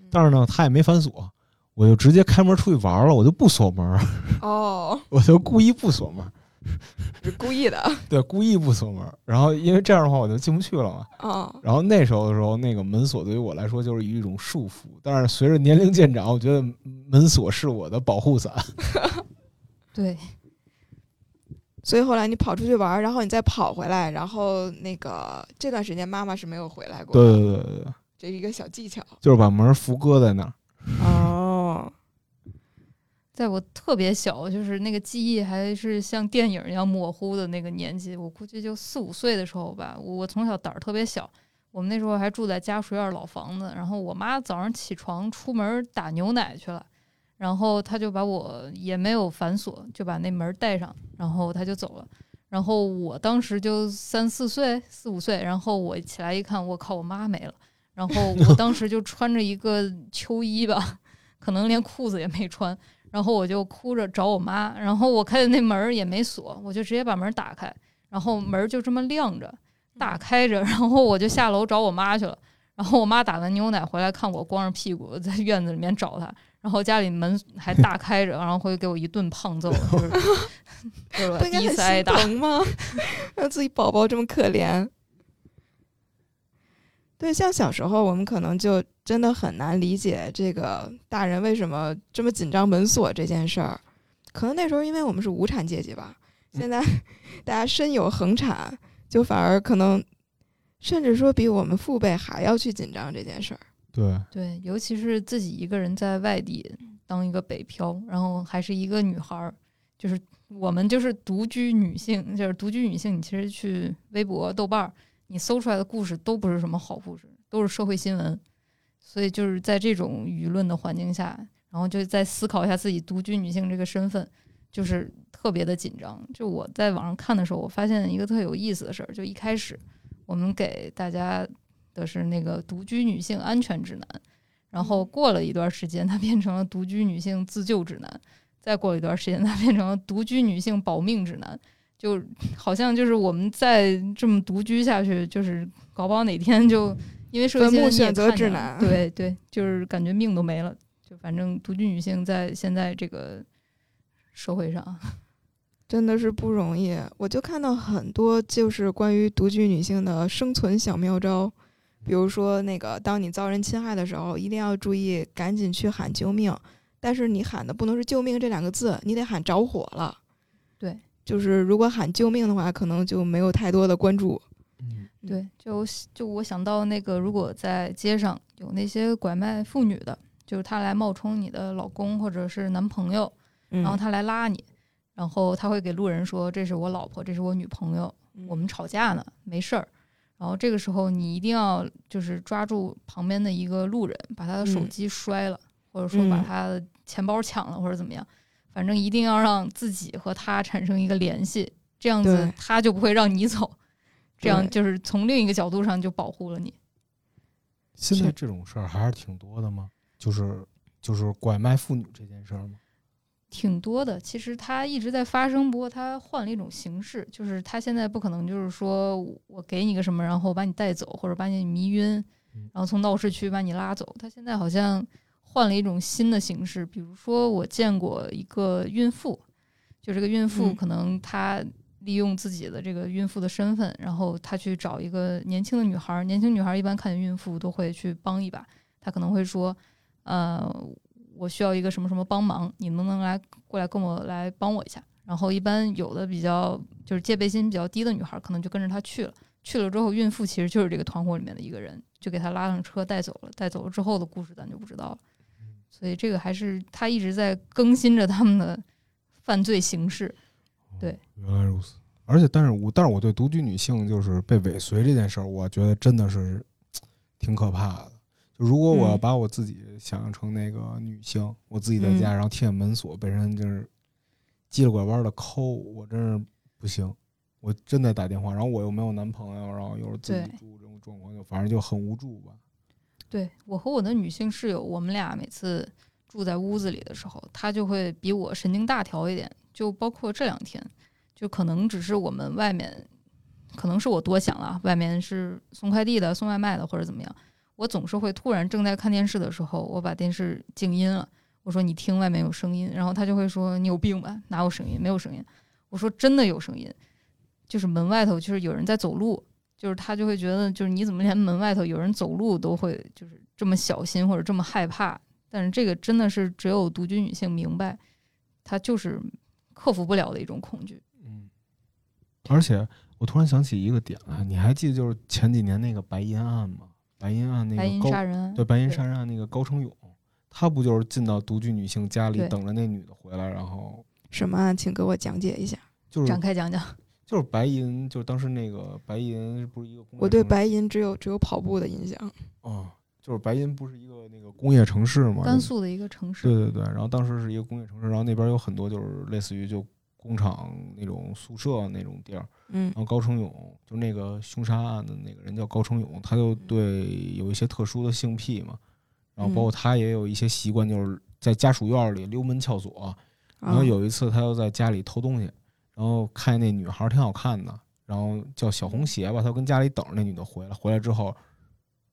但是呢她也没反锁，我就直接开门出去玩儿了，我就不锁门儿，哦，我就故意不锁门儿，是故意的。对，故意不锁门，然后因为这样的话我就进不去了嘛。哦，然后那时候的时候，那个门锁对于我来说就是一种束缚，但是随着年龄渐长，我觉得门锁是我的保护伞。对，所以后来你跑出去玩，然后你再跑回来，然后那个这段时间妈妈是没有回来过。对对对对对，这是一个小技巧。就是把门扶搁在那儿。哦，在我特别小，就是那个记忆还是像电影一样模糊的那个年纪，我估计就四五岁的时候吧。我从小胆儿特别小，我们那时候还住在家属院老房子，然后我妈早上起床出门打牛奶去了，然后她就把我也没有反锁，就把那门带上，然后她就走了。然后我当时就三四岁、四五岁，然后我起来一看，我靠，我妈没了。然后我当时就穿着一个秋衣吧，可能连裤子也没穿，然后我就哭着找我妈，然后我看见那门也没锁，我就直接把门打开，然后门就这么亮着，大开着，然后我就下楼找我妈去了。然后我妈打完牛奶回来，看我光着屁股在院子里面找她，然后家里门还大开着，然后回去给我一顿胖揍，就是第一次挨打。心疼吗？让自己宝宝这么可怜。对，像小时候我们可能就真的很难理解这个大人为什么这么紧张门锁这件事儿。可能那时候因为我们是无产阶级吧，现在 大家身有恒产，就反而可能甚至说比我们父辈还要去紧张这件事儿。对，对，尤其是自己一个人在外地当一个北漂，然后还是一个女孩儿，就是我们就是独居女性，就是独居女性。你其实去微博、豆瓣儿，你搜出来的故事都不是什么好故事，都是社会新闻。所以就是在这种舆论的环境下，然后就在思考一下自己独居女性这个身份，就是特别的紧张。就我在网上看的时候，我发现一个特有意思的事儿，就一开始我们给大家的是那个独居女性安全指南，然后过了一段时间，它变成了独居女性自救指南。再过一段时间，它变成了独居女性保命指南，就好像就是我们再这么独居下去，就是搞不好哪天就因为社会坟墓新闻你也选择指南对对，就是感觉命都没了。就反正独居女性在现在这个社会上，真的是不容易。我就看到很多就是关于独居女性的生存小妙招，比如说那个，当你遭人侵害的时候，一定要注意，赶紧去喊救命。但是你喊的不能是“救命”这两个字，你得喊着火了。对，就是如果喊救命的话，可能就没有太多的关注。嗯。对，就就我想到那个，如果在街上有那些拐卖妇女的，就是他来冒充你的老公或者是男朋友，嗯，然后他来拉你，然后他会给路人说：“这是我老婆，这是我女朋友，我们吵架呢，没事儿。”然后这个时候你一定要就是抓住旁边的一个路人，把他的手嗯。机摔了，或者说把嗯。他的钱包抢了，或者怎么样，反正一定要让自己和他产生一个联系，这样子他就不会让你走，这样就是从另一个角度上就保护了你。现在这种事儿还是挺多的吗？就是就是拐卖妇女这件事儿吗？挺多的，其实它一直在发生，不过它换了一种形式，就是它现在不可能就是说我给你个什么，然后把你带走，或者把你迷晕嗯，然后从闹市区把你拉走。它现在好像换了一种新的形式，比如说我见过一个孕妇，就这个孕妇嗯可能她利用自己的这个孕妇的身份，然后他去找一个年轻的女孩儿，年轻女孩儿一般看见孕妇都会去帮一把，她可能会说，呃。我需要一个什么什么帮忙，你能不能来过来跟我来帮我一下？然后一般有的比较就是戒备心比较低的女孩，可能就跟着他去了。去了之后，孕妇其实就是这个团伙里面的一个人，就给他拉上车带走了。带走了之后的故事咱就不知道了。所以这个还是他一直在更新着他们的犯罪形式。对，原来如此。而且，但是我但是我对独居女性就是被尾随这件事儿，我觉得真的是挺可怕的。就如果我要嗯把我自己想象成那个女性，我自己在家，嗯然后贴门锁被人就是叽里拐弯的抠，我真是不行。我真的打电话，然后我又没有男朋友，然后又是自己住这种状况，就反正就很无助吧。对我和我的女性室友，我们俩每次住在屋子里的时候，她就会比我神经大条一点。就包括这两天，就可能只是我们外面，可能是我多想了，外面是送快递的、送外卖的或者怎么样，我总是会突然正在看电视的时候，我把电视静音了，我说你听外面有声音，然后他就会说你有病吧，哪有声音？没有声音。我说真的有声音，就是门外头就是有人在走路。就是他就会觉得，就是你怎么连门外头有人走路都会就是这么小心或者这么害怕？但是这个真的是只有独居女性明白，她就是克服不了的一种恐惧。嗯，而且我突然想起一个点来，你还记得就是前几年那个白银案吗？白银案那白银个高杀人案，对白银杀人案那个高成勇，他不就是进到独居女性家里等着那女的回来，然后什么案？请给我讲解一下。就是展开讲讲。就是白银，就是当时那个白银不是一个我对白银只有只有跑步的印象。哦，就是白银不是一个那个工业城市嘛？甘肃的一个城市，对对对，然后当时是一个工业城市，然后那边有很多就是类似于就工厂那种宿舍那种地儿。嗯然后高成勇就那个凶杀案的那个人叫高成勇，他就对有一些特殊的性癖嘛，然后包括他也有一些习惯，就是在家属院里溜门撬锁。然后啊有一次他又在家里偷东西，然后看见那女孩挺好看的，然后叫小红鞋吧，他跟家里等着那女的回来，回来之后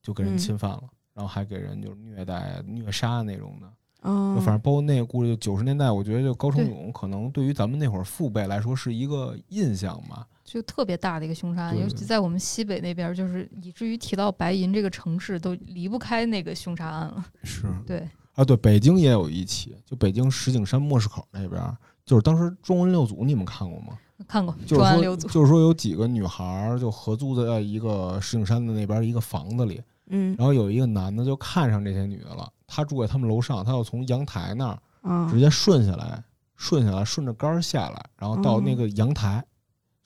就给人嗯侵犯了，然后还给人就是虐待、虐杀那种的。哦，就反正包括那个故事，就九十年代，我觉得就高成勇可能对于咱们那会儿父辈来说是一个印象吧。就特别大的一个凶杀案，尤其在我们西北那边，就是以至于提到白银这个城市都离不开那个凶杀案了。是 对，啊，对，北京也有一起，就北京石景山莫市口那边，就是当时中文六组，你们看过吗？看过就是六组，就是说有几个女孩儿就合租在一个石景山的那边一个房子里，嗯。然后有一个男的就看上这些女的了，他住在他们楼上，他要从阳台那儿啊。直接顺下来，顺下来，顺着杆儿下来，然后到那个阳台，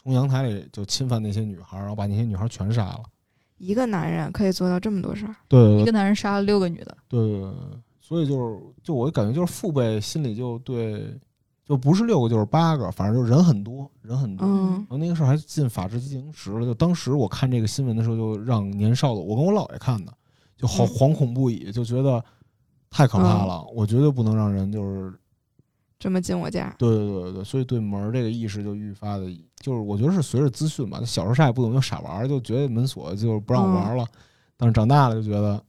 从阳台里就侵犯那些女孩儿，然后把那些女孩儿全杀了。一个男人可以做到这么多事儿，对对对。一个男人杀了六个女的，对对对，所以就是就我感觉就是父辈心里就对，就不是六个就是八个，反正就人很多，人很多。嗯然后那个事儿还进法制进行时了，就当时我看这个新闻的时候，就让年少的我跟我姥爷看的，就好嗯惶恐不已，就觉得太可怕了，我绝对不能让人就是这么进我家，对对对对对，所以对门这个意识就愈发的，就是我觉得是随着资讯吧，小时候啥也不懂就傻玩儿，就觉得门锁就是不让我玩儿了，但是长大了就觉得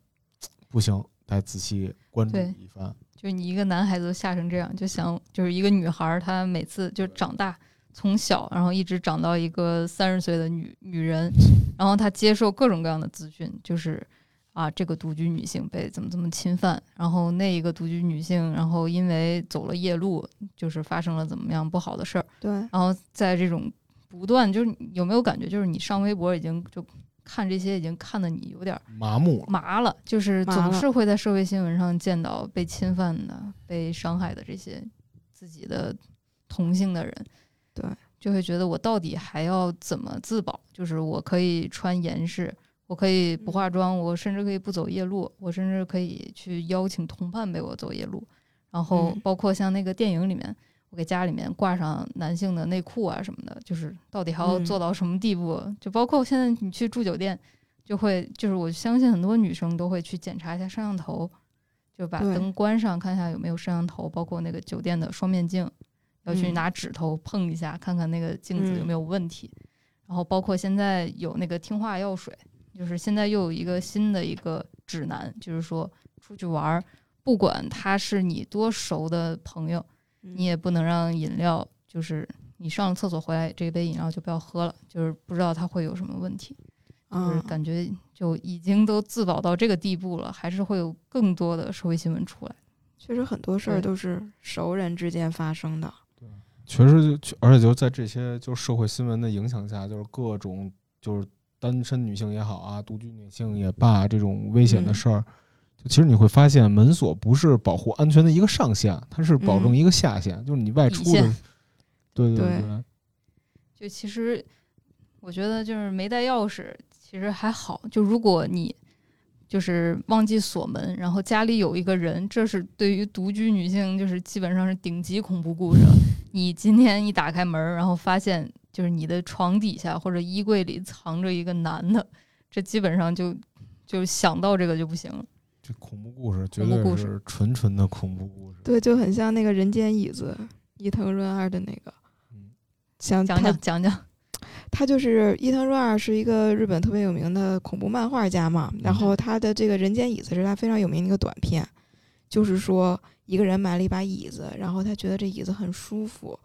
不行，得仔细关注一番。就你一个男孩子都吓成这样，就想就是一个女孩儿，她每次就长大，从小然后一直长到一个三十岁的女女人，然后她接受各种各样的资讯，就是啊，这个独居女性被怎么怎么侵犯，然后那一个独居女性，然后因为走了夜路，就是发生了怎么样不好的事儿，对，然后在这种不断，就是有没有感觉，就是你上微博已经就看这些已经看得你有点麻木了，麻了，就是总是会在社会新闻上见到被侵犯的、被伤害的这些自己的同性的人，对，就会觉得我到底还要怎么自保？就是我可以穿严实，我可以不化妆，我甚至可以不走夜路，我甚至可以去邀请同伴陪我走夜路，然后嗯。包括像那个电影里面。我给家里面挂上男性的内裤啊什么的，就是到底还要嗯做到什么地步？就包括现在你去住酒店，就会就是我相信很多女生都会去检查一下摄像头，就把灯关上，看一下有没有摄像头，包括那个酒店的双面镜，要去嗯拿指头碰一下，看看那个镜子有没有问题。然后包括现在有那个听话药水，就是现在又有一个新的一个指南，就是说出去玩儿，不管他是你多熟的朋友，你也不能让饮料就是。你上了厕所回来，这杯饮料就不要喝了，就是不知道它会有什么问题。就是嗯，感觉就已经都自保到这个地步了，还是会有更多的社会新闻出来。确实很多事儿都是熟人之间发生的，确实就，而且就在这些就社会新闻的影响下，就是各种就是单身女性也好啊，独居女性也罢，这种危险的嗯事儿，就其实你会发现，门锁不是保护安全的一个上限，它是保证嗯一个下限，就是你外出的对对对，就其实我觉得就是没带钥匙，其实还好。就如果你就是忘记锁门，然后家里有一个人，这是对于独居女性就是基本上是顶级恐怖故事了。你今天一打开门，然后发现就是你的床底下或者衣柜里藏着一个男的，这基本上就就想到这个就不行了。这恐怖故事绝对是纯纯的恐怖故事。对，就很像那个人间椅子伊藤润二的那个嗯，像讲讲讲讲，他就是伊藤润二是一个日本特别有名的恐怖漫画家嘛，然后他的这个人间椅子是他非常有名的一个短片，就是说一个人买了一把椅子，然后他觉得这椅子很舒服，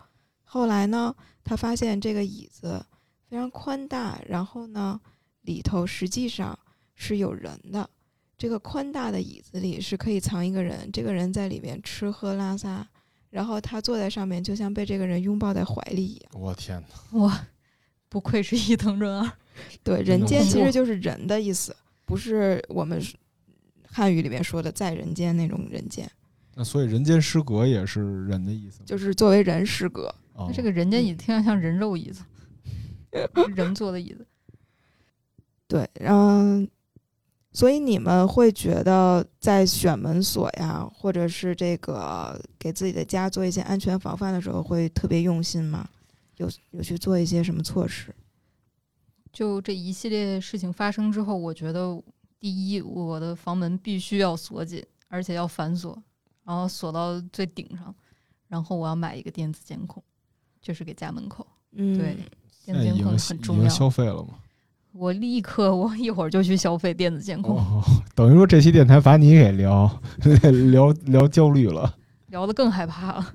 后来呢，他发现这个椅子非常宽大，然后呢里头实际上是有人的，这个宽大的椅子里是可以藏一个人，这个人在里面吃喝拉撒，然后他坐在上面就像被这个人拥抱在怀里一样。我天哪！哇，不愧是伊藤润二。对，人间其实就是人的意思，不是我们汉语里面说的在人间那种人间，那所以人间失格也是人的意思，就是作为人失格。哦那这个人间椅子听着像人肉椅子，人坐的椅子。对，嗯，所以你们会觉得在选门锁呀，或者是这个给自己的家做一些安全防范的时候，会特别用心吗？有有去做一些什么措施？就这一系列事情发生之后，我觉得第一，我的房门必须要锁紧，而且要反锁，然后锁到最顶上，然后我要买一个电子监控，就是给家门口。嗯，对，电子监控很已经重要。消费了吗？我立刻，我一会儿就去消费电子监控，哦，等于说这期电台把你给聊 聊聊焦虑了。聊得更害怕了。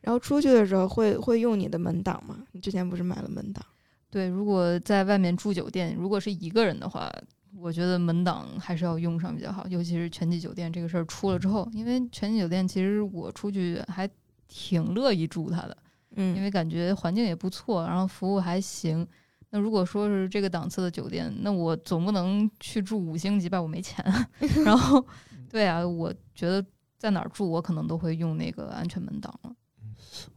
然后出去的时候会会用你的门挡吗？你之前不是买了门挡？对，如果在外面住酒店，如果是一个人的话，我觉得门挡还是要用上比较好，尤其是全季酒店这个事儿出了之后，因为全季酒店其实我出去还挺乐意住它的，嗯，因为感觉环境也不错，然后服务还行。那如果说是这个档次的酒店，那我总不能去住五星级吧？我没钱。然后，对啊，我觉得在哪儿住，我可能都会用那个安全门挡了。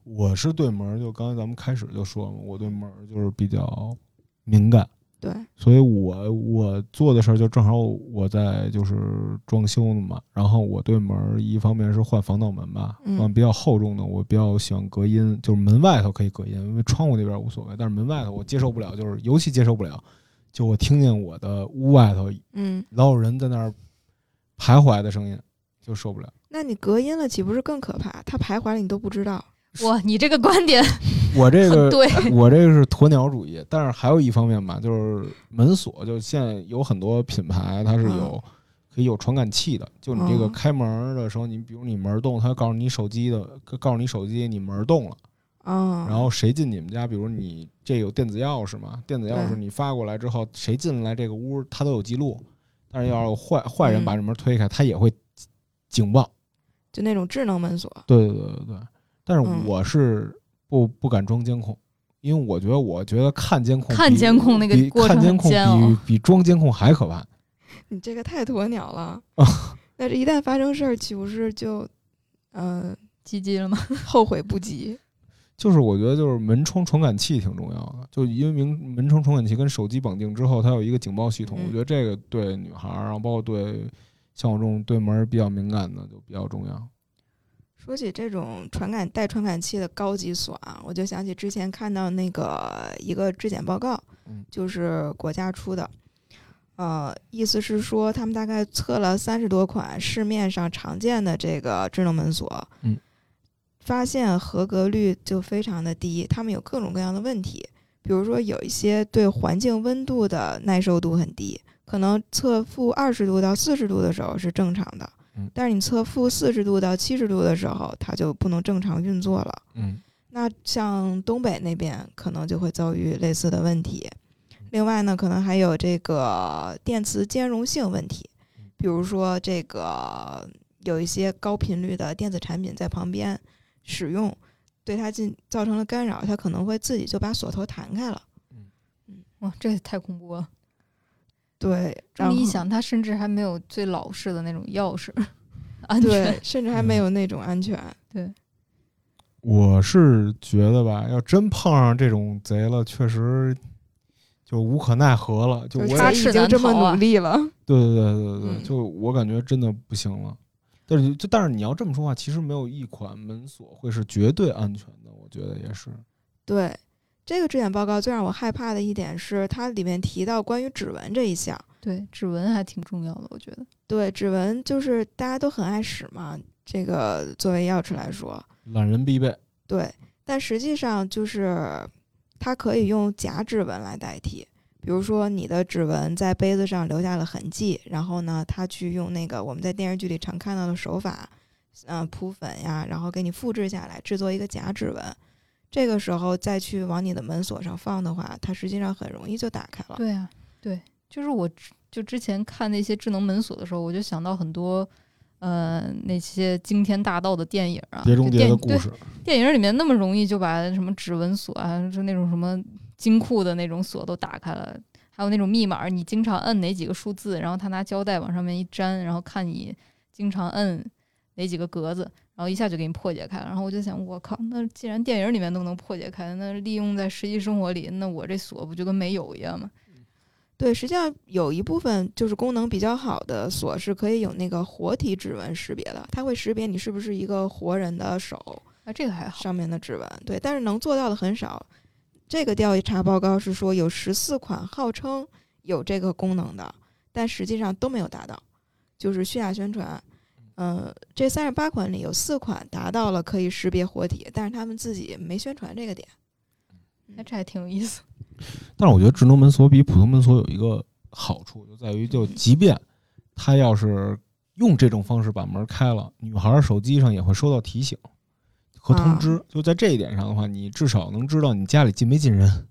我是对门儿，就刚才咱们开始就说嘛，我对门儿就是比较敏感，对，所以我我做的事儿就正好我在就是装修呢嘛，然后我对门一方面是换防盗门吧，嗯换比较厚重的，我比较喜欢隔音，就是门外头可以隔音，因为窗户那边无所谓，但是门外头我接受不了，就是尤其接受不了，就我听见我的屋外头嗯，老有人在那儿徘徊的声音，就受不了。那你隔音了岂不是更可怕？他徘徊了你都不知道。哇，你这个观点 我这个对，我这个是鸵鸟主义，但是还有一方面吧，就是门锁，就现在有很多品牌它是有可以有传感器的，就你这个嗯。开门儿的时候，你比如你门儿动，它告诉你手机的，告诉你手机你门儿动了，啊，然后谁进你们家，比如你这有电子钥匙嘛，电子钥匙你发过来之后，谁进来这个屋它都有记录，但是要是坏坏人嗯把这门推开，它也会警报。就那种智能门锁。对对对对对，但是嗯我是不不敢装监控，因为我觉得我觉得看监控看监控那个比过程比比装监控还可怕。你这个太鸵鸟了啊。那这一旦发生事儿，岂不是就，呃，鸡鸡了吗？后悔不及？就是我觉得就是门窗传感器挺重要的，就因为门门窗传感器跟手机绑定之后，它有一个警报系统，嗯我觉得这个对女孩儿，然后包括对像我这种对门儿比较敏感的就比较重要。说起这种传感带传感器的高级锁啊，我就想起之前看到那个一个质检报告嗯，就是国家出的，呃，意思是说他们大概测了三十多款市面上常见的这个智能门锁，嗯，发现合格率就非常的低，他们有各种各样的问题，比如说有一些对环境温度的耐受度很低，可能测负二十度到四十度的时候是正常的，嗯但是你测负四十度到七十度的时候，它就不能正常运作了。嗯那像东北那边可能就会遭遇类似的问题。另外呢，可能还有这个电磁兼容性问题，比如说这个有一些高频率的电子产品在旁边使用，对它进造成了干扰，它可能会自己就把锁头弹开了。嗯哇，这也太恐怖了！对，然后这么一想，他甚至还没有最老式的那种钥匙安全对。，甚至还没有那种安全。对我是觉得吧，要真碰上这种贼了，确实就无可奈何了。就我也已经这么努力了，对对对对对，嗯就我感觉真的不行了。但是就但是你要这么说话，其实没有一款门锁会是绝对安全的，我觉得也是。对。这个质检报告最让我害怕的一点是，它里面提到关于指纹这一项。对，指纹还挺重要的，我觉得。对，指纹就是大家都很爱使嘛，这个作为钥匙来说，懒人必备。对。但实际上就是它可以用假指纹来代替，比如说你的指纹在杯子上留下了痕迹，然后呢，他去用那个我们在电视剧里常看到的手法，嗯、铺粉呀，然后给你复制下来，制作一个假指纹。这个时候再去往你的门锁上放的话，它实际上很容易就打开了。对啊，对，就是我之就之前看那些智能门锁的时候，我就想到很多。呃，那些惊天大盗的电影啊，碟中谍就电对的故事，电影里面那么容易就把什么指纹锁啊，就那种什么金库的那种锁都打开了，还有那种密码，你经常摁哪几个数字，然后他拿胶带往上面一粘，然后看你经常摁哪几个格子，然后一下就给你破解开了。然后我就想，我靠，那既然电影里面都能破解开，那利用在实际生活里，那我这锁不就跟没有一样吗？对，实际上有一部分就是功能比较好的锁是可以有那个活体指纹识别的，它会识别你是不是一个活人的手啊，这个还好。上面的指纹。对，但是能做到的很少。这个调查报告是说有十四款号称有这个功能的，但实际上都没有达到，就是虚假宣传。嗯、这三十八款里有四款达到了可以识别活体，但是他们自己没宣传这个点。那这还挺有意思。但是我觉得智能门锁比普通门锁有一个好处，就在于就即便他要是用这种方式把门开了，女孩手机上也会收到提醒和通知。就在这一点上的话，你至少能知道你家里进没进人。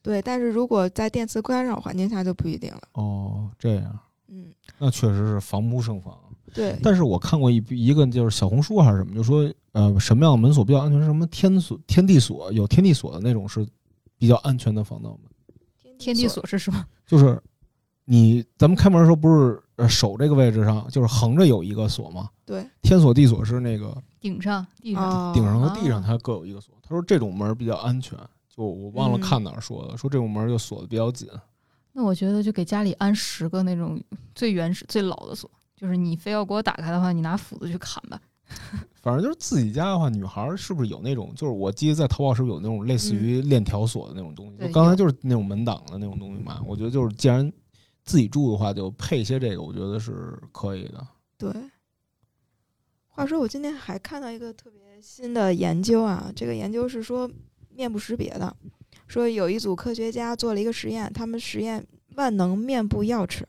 对，但是如果在电磁干扰环境下就不一定了。哦，这样，嗯，那确实是防不胜防。对，但是我看过一一个就是小红书还是什么，就说呃什么样的门锁比较安全，什么天锁、天地锁有天地锁的那种是比较安全的防盗门。天地锁是什么？就是你咱们开门的时候不是呃手这个位置上就是横着有一个锁吗？对，天锁地锁是那个顶上、地上。哦顶上和地上啊它各有一个锁。他说这种门比较安全，就我忘了嗯看哪儿说的，说这种门就锁的比较紧。那我觉得就给家里安十个那种最原始、最老的锁，就是你非要给我打开的话，你拿斧子去砍吧。反正就是自己家的话，女孩儿是不是有那种？就是我记得在淘宝是不是有那种类似于链条锁的那种东西？对就刚才就是那种门挡的那种东西嘛。我觉得就是既然自己住的话，就配一些这个，我觉得是可以的。对。话说，我今天还看到一个特别新的研究啊，这个研究是说面部识别的，说有一组科学家做了一个实验，他们实验万能面部钥匙，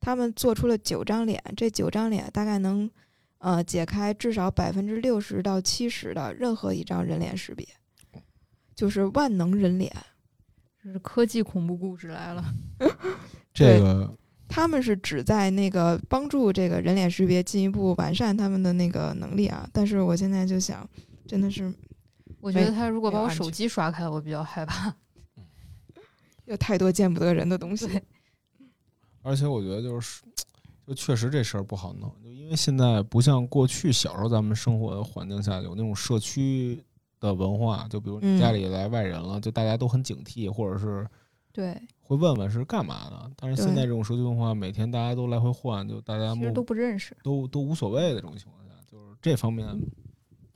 他们做出了九张脸，这九张脸大概能呃解开至少百分之六十到七十的任何一张人脸识别，就是万能人脸。这是科技恐怖故事来了。这个他们是旨在那个帮助这个人脸识别进一步完善他们的那个能力啊，但是我现在就想，真的是我觉得他如果把我手机刷开了，我比较害怕。有太多见不得人的东西。对而且我觉得就是，就确实这事儿不好弄，就因为现在不像过去小时候咱们生活的环境下有那种社区的文化，就比如你家嗯里来外人了，就大家都很警惕，或者是对，会问问是干嘛的。但是现在这种社区文化，每天大家都来回换，就大家其实都不认识。都都无所谓的这种情况下，就是这方面，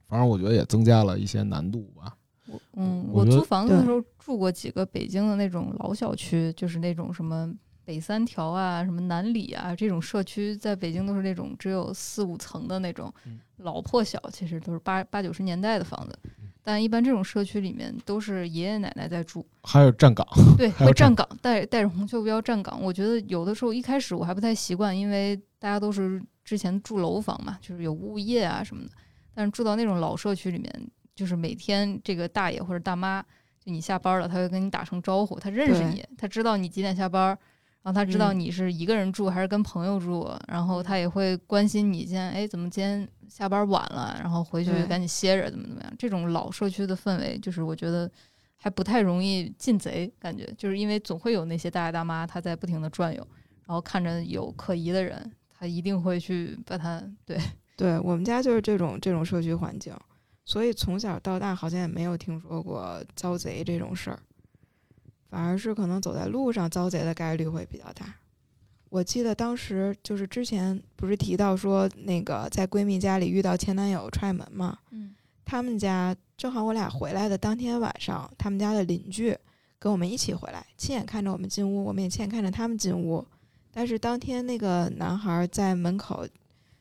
反正我觉得也增加了一些难度吧。我嗯，我租房子的时候住过几个北京的那种老小区，就是那种什么北三条啊、什么南里啊这种社区，在北京都是那种只有四五层的那种嗯老破小，其实都是八八九十年代的房子。嗯但一般这种社区里面都是爷爷奶奶在住，还有站岗，对，还有会站岗，带带着红袖标站岗。我觉得有的时候一开始我还不太习惯，因为大家都是之前住楼房嘛，就是有物业啊什么的。但是住到那种老社区里面，就是每天这个大爷或者大妈，就你下班了，他会跟你打声招呼，他认识你，他知道你几点下班，然后他知道嗯。你是一个人住还是跟朋友住，然后他也会关心你今天哎怎么今天下班晚了，然后回去赶紧歇着怎么怎么样。这种老社区的氛围，就是我觉得还不太容易进贼，感觉。就是因为总会有那些大爷大妈他在不停的转悠，然后看着有可疑的人，他一定会去把他对。对我们家就是这种这种社区环境，所以从小到大好像也没有听说过遭贼这种事儿，反而是可能走在路上遭贼的概率会比较大。我记得当时就是之前不是提到说那个在闺蜜家里遇到前男友踹门嘛，嗯他们家正好我俩回来的当天晚上，他们家的邻居跟我们一起回来，亲眼看着我们进屋，我们也亲眼看着他们进屋。但是当天那个男孩在门口，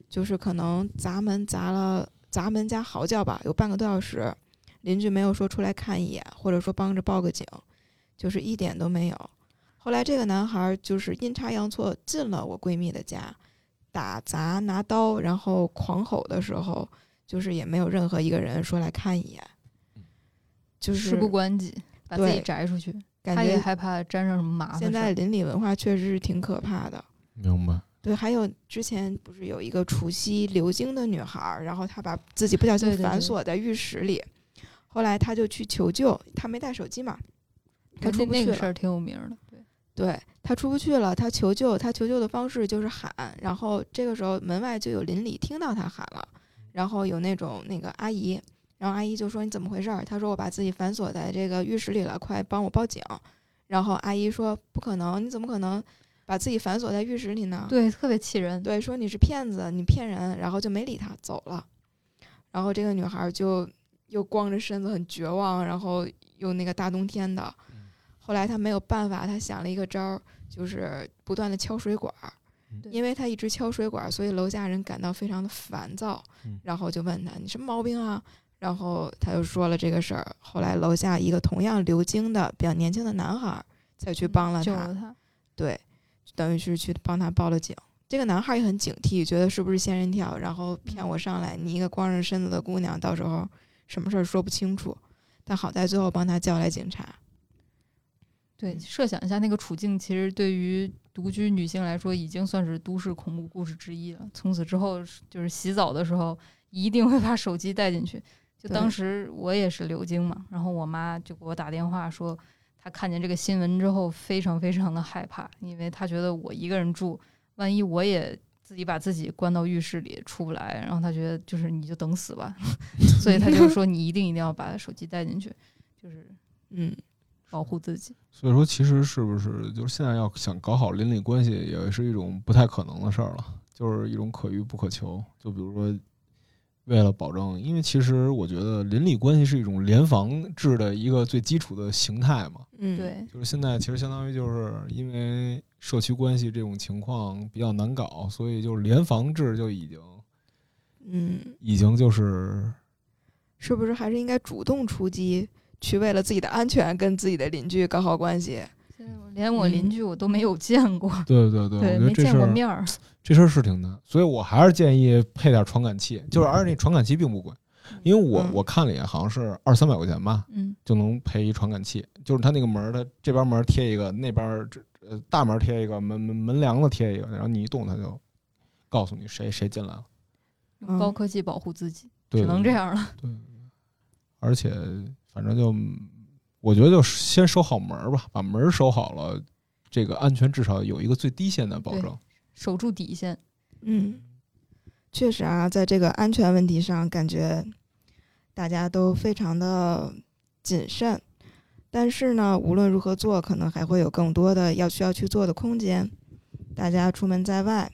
就是可能砸门砸了砸门加嚎叫吧，有半个多小时，邻居没有说出来看一眼，或者说帮着报个警，就是一点都没有。后来这个男孩就是阴差阳错进了我闺蜜的家，打砸拿刀，然后狂吼的时候，就是也没有任何一个人说来看一眼，就是事不关己，把自己对摘出去。感他也觉害怕沾上什么麻烦。现在邻里文化确实是挺可怕的。明白？对，还有之前不是有一个除夕流经的女孩儿，然后她把自己不小心反锁在浴室里，后来她就去求救，她没带手机嘛，她那出不去了。那个事儿挺有名儿的，对，对她出不去了，他求救，他求救的方式就是喊，然后这个时候门外就有邻里听到他喊了，然后有那种那个阿姨，然后阿姨就说你怎么回事儿？她说我把自己反锁在这个浴室里了，快帮我报警。然后阿姨说不可能，你怎么可能把自己反锁在浴室里呢？对，特别气人。对，说你是骗子，你骗人，然后就没理他，走了。然后这个女孩就又光着身子，很绝望，然后又那个大冬天的。后来他没有办法，他想了一个招儿，就是不断的敲水管儿。因为他一直敲水管儿，所以楼下人感到非常的烦躁嗯，然后就问他你什么毛病啊？然后他就说了这个事儿。后来楼下一个同样流经的比较年轻的男孩儿才去帮了他。对，等于是去帮他报了警。这个男孩也很警惕，觉得是不是仙人跳，然后骗我上来。你一个光着身子的姑娘，到时候什么事儿说不清楚。但好在最后帮他叫来警察。对，嗯设想一下那个处境，其实对于独居女性来说，已经算是都市恐怖故事之一了。从此之后，就是洗澡的时候一定会把手机带进去。就当时我也是流经嘛，然后我妈就给我打电话说，她看见这个新闻之后非常非常的害怕，因为她觉得我一个人住，万一我也自自己把自己关到浴室里出不来，然后她觉得就是你就等死吧，所以她就说你一定一定要把手机带进去，就是嗯保护自己。所以说，其实是不是就是现在要想搞好邻里关系，也是一种不太可能的事儿了，就是一种可遇不可求。就比如说，为了保证，因为其实我觉得邻里关系是一种联防制的一个最基础的形态嘛。嗯，对，就是现在其实相当于就是因为社区关系这种情况比较难搞，所以就是联防制就已经嗯，已经就是是不是还是应该主动出击，去为了自己的安全跟自己的邻居搞好关系？连我邻居我都没有见过，对对对，我对，觉得没见这事儿过面儿。这事儿是挺难，所以我还是建议配点传感器，就是而且那传感器并不贵，因为我嗯我看了一眼，好像是二三百块钱吧，嗯，就能配一传感器，就是它那个门儿，它这边门儿贴一个，那边儿这呃大门儿贴一个，门门门梁子贴一个，然后你一动它就告诉你谁谁进来了，用高科技保护自己，对，只能这。样了。对，而且反正就我觉得就先守好门儿吧，把门儿收好了，这个安全至少有一个最低限的保证。守住底线。嗯，确实啊，在这个安全问题上，感觉大家都非常的谨慎。但是呢，无论如何做，可能还会有更多的要需要去做的空间。大家出门在外，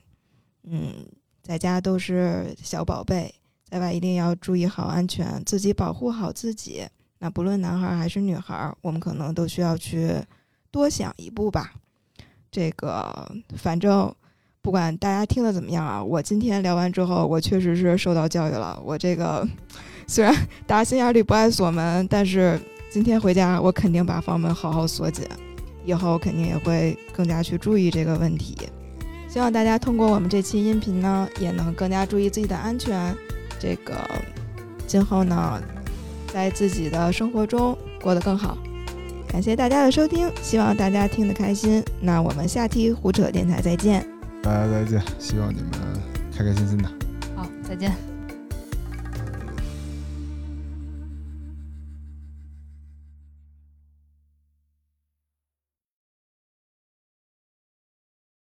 嗯，在家都是小宝贝，在外一定要注意好安全，自己保护好自己。那不论男孩儿还是女孩儿，我们可能都需要去多想一步吧。这个反正不管大家听的怎么样啊，我今天聊完之后，我确实是受到教育了。我这个 虽然大家心眼里不爱锁门，但是今天回家我肯定把房门好好锁紧，以后肯定也会更加去注意这个问题。希望大家通过我们这期音频呢，也能更加注意自己的安全。这个今后呢，在自己的生活中过得更好。感谢大家的收听，希望大家听得开心。那我们下期胡扯电台再见。大家再见，希望你们开开心心的。好，再见。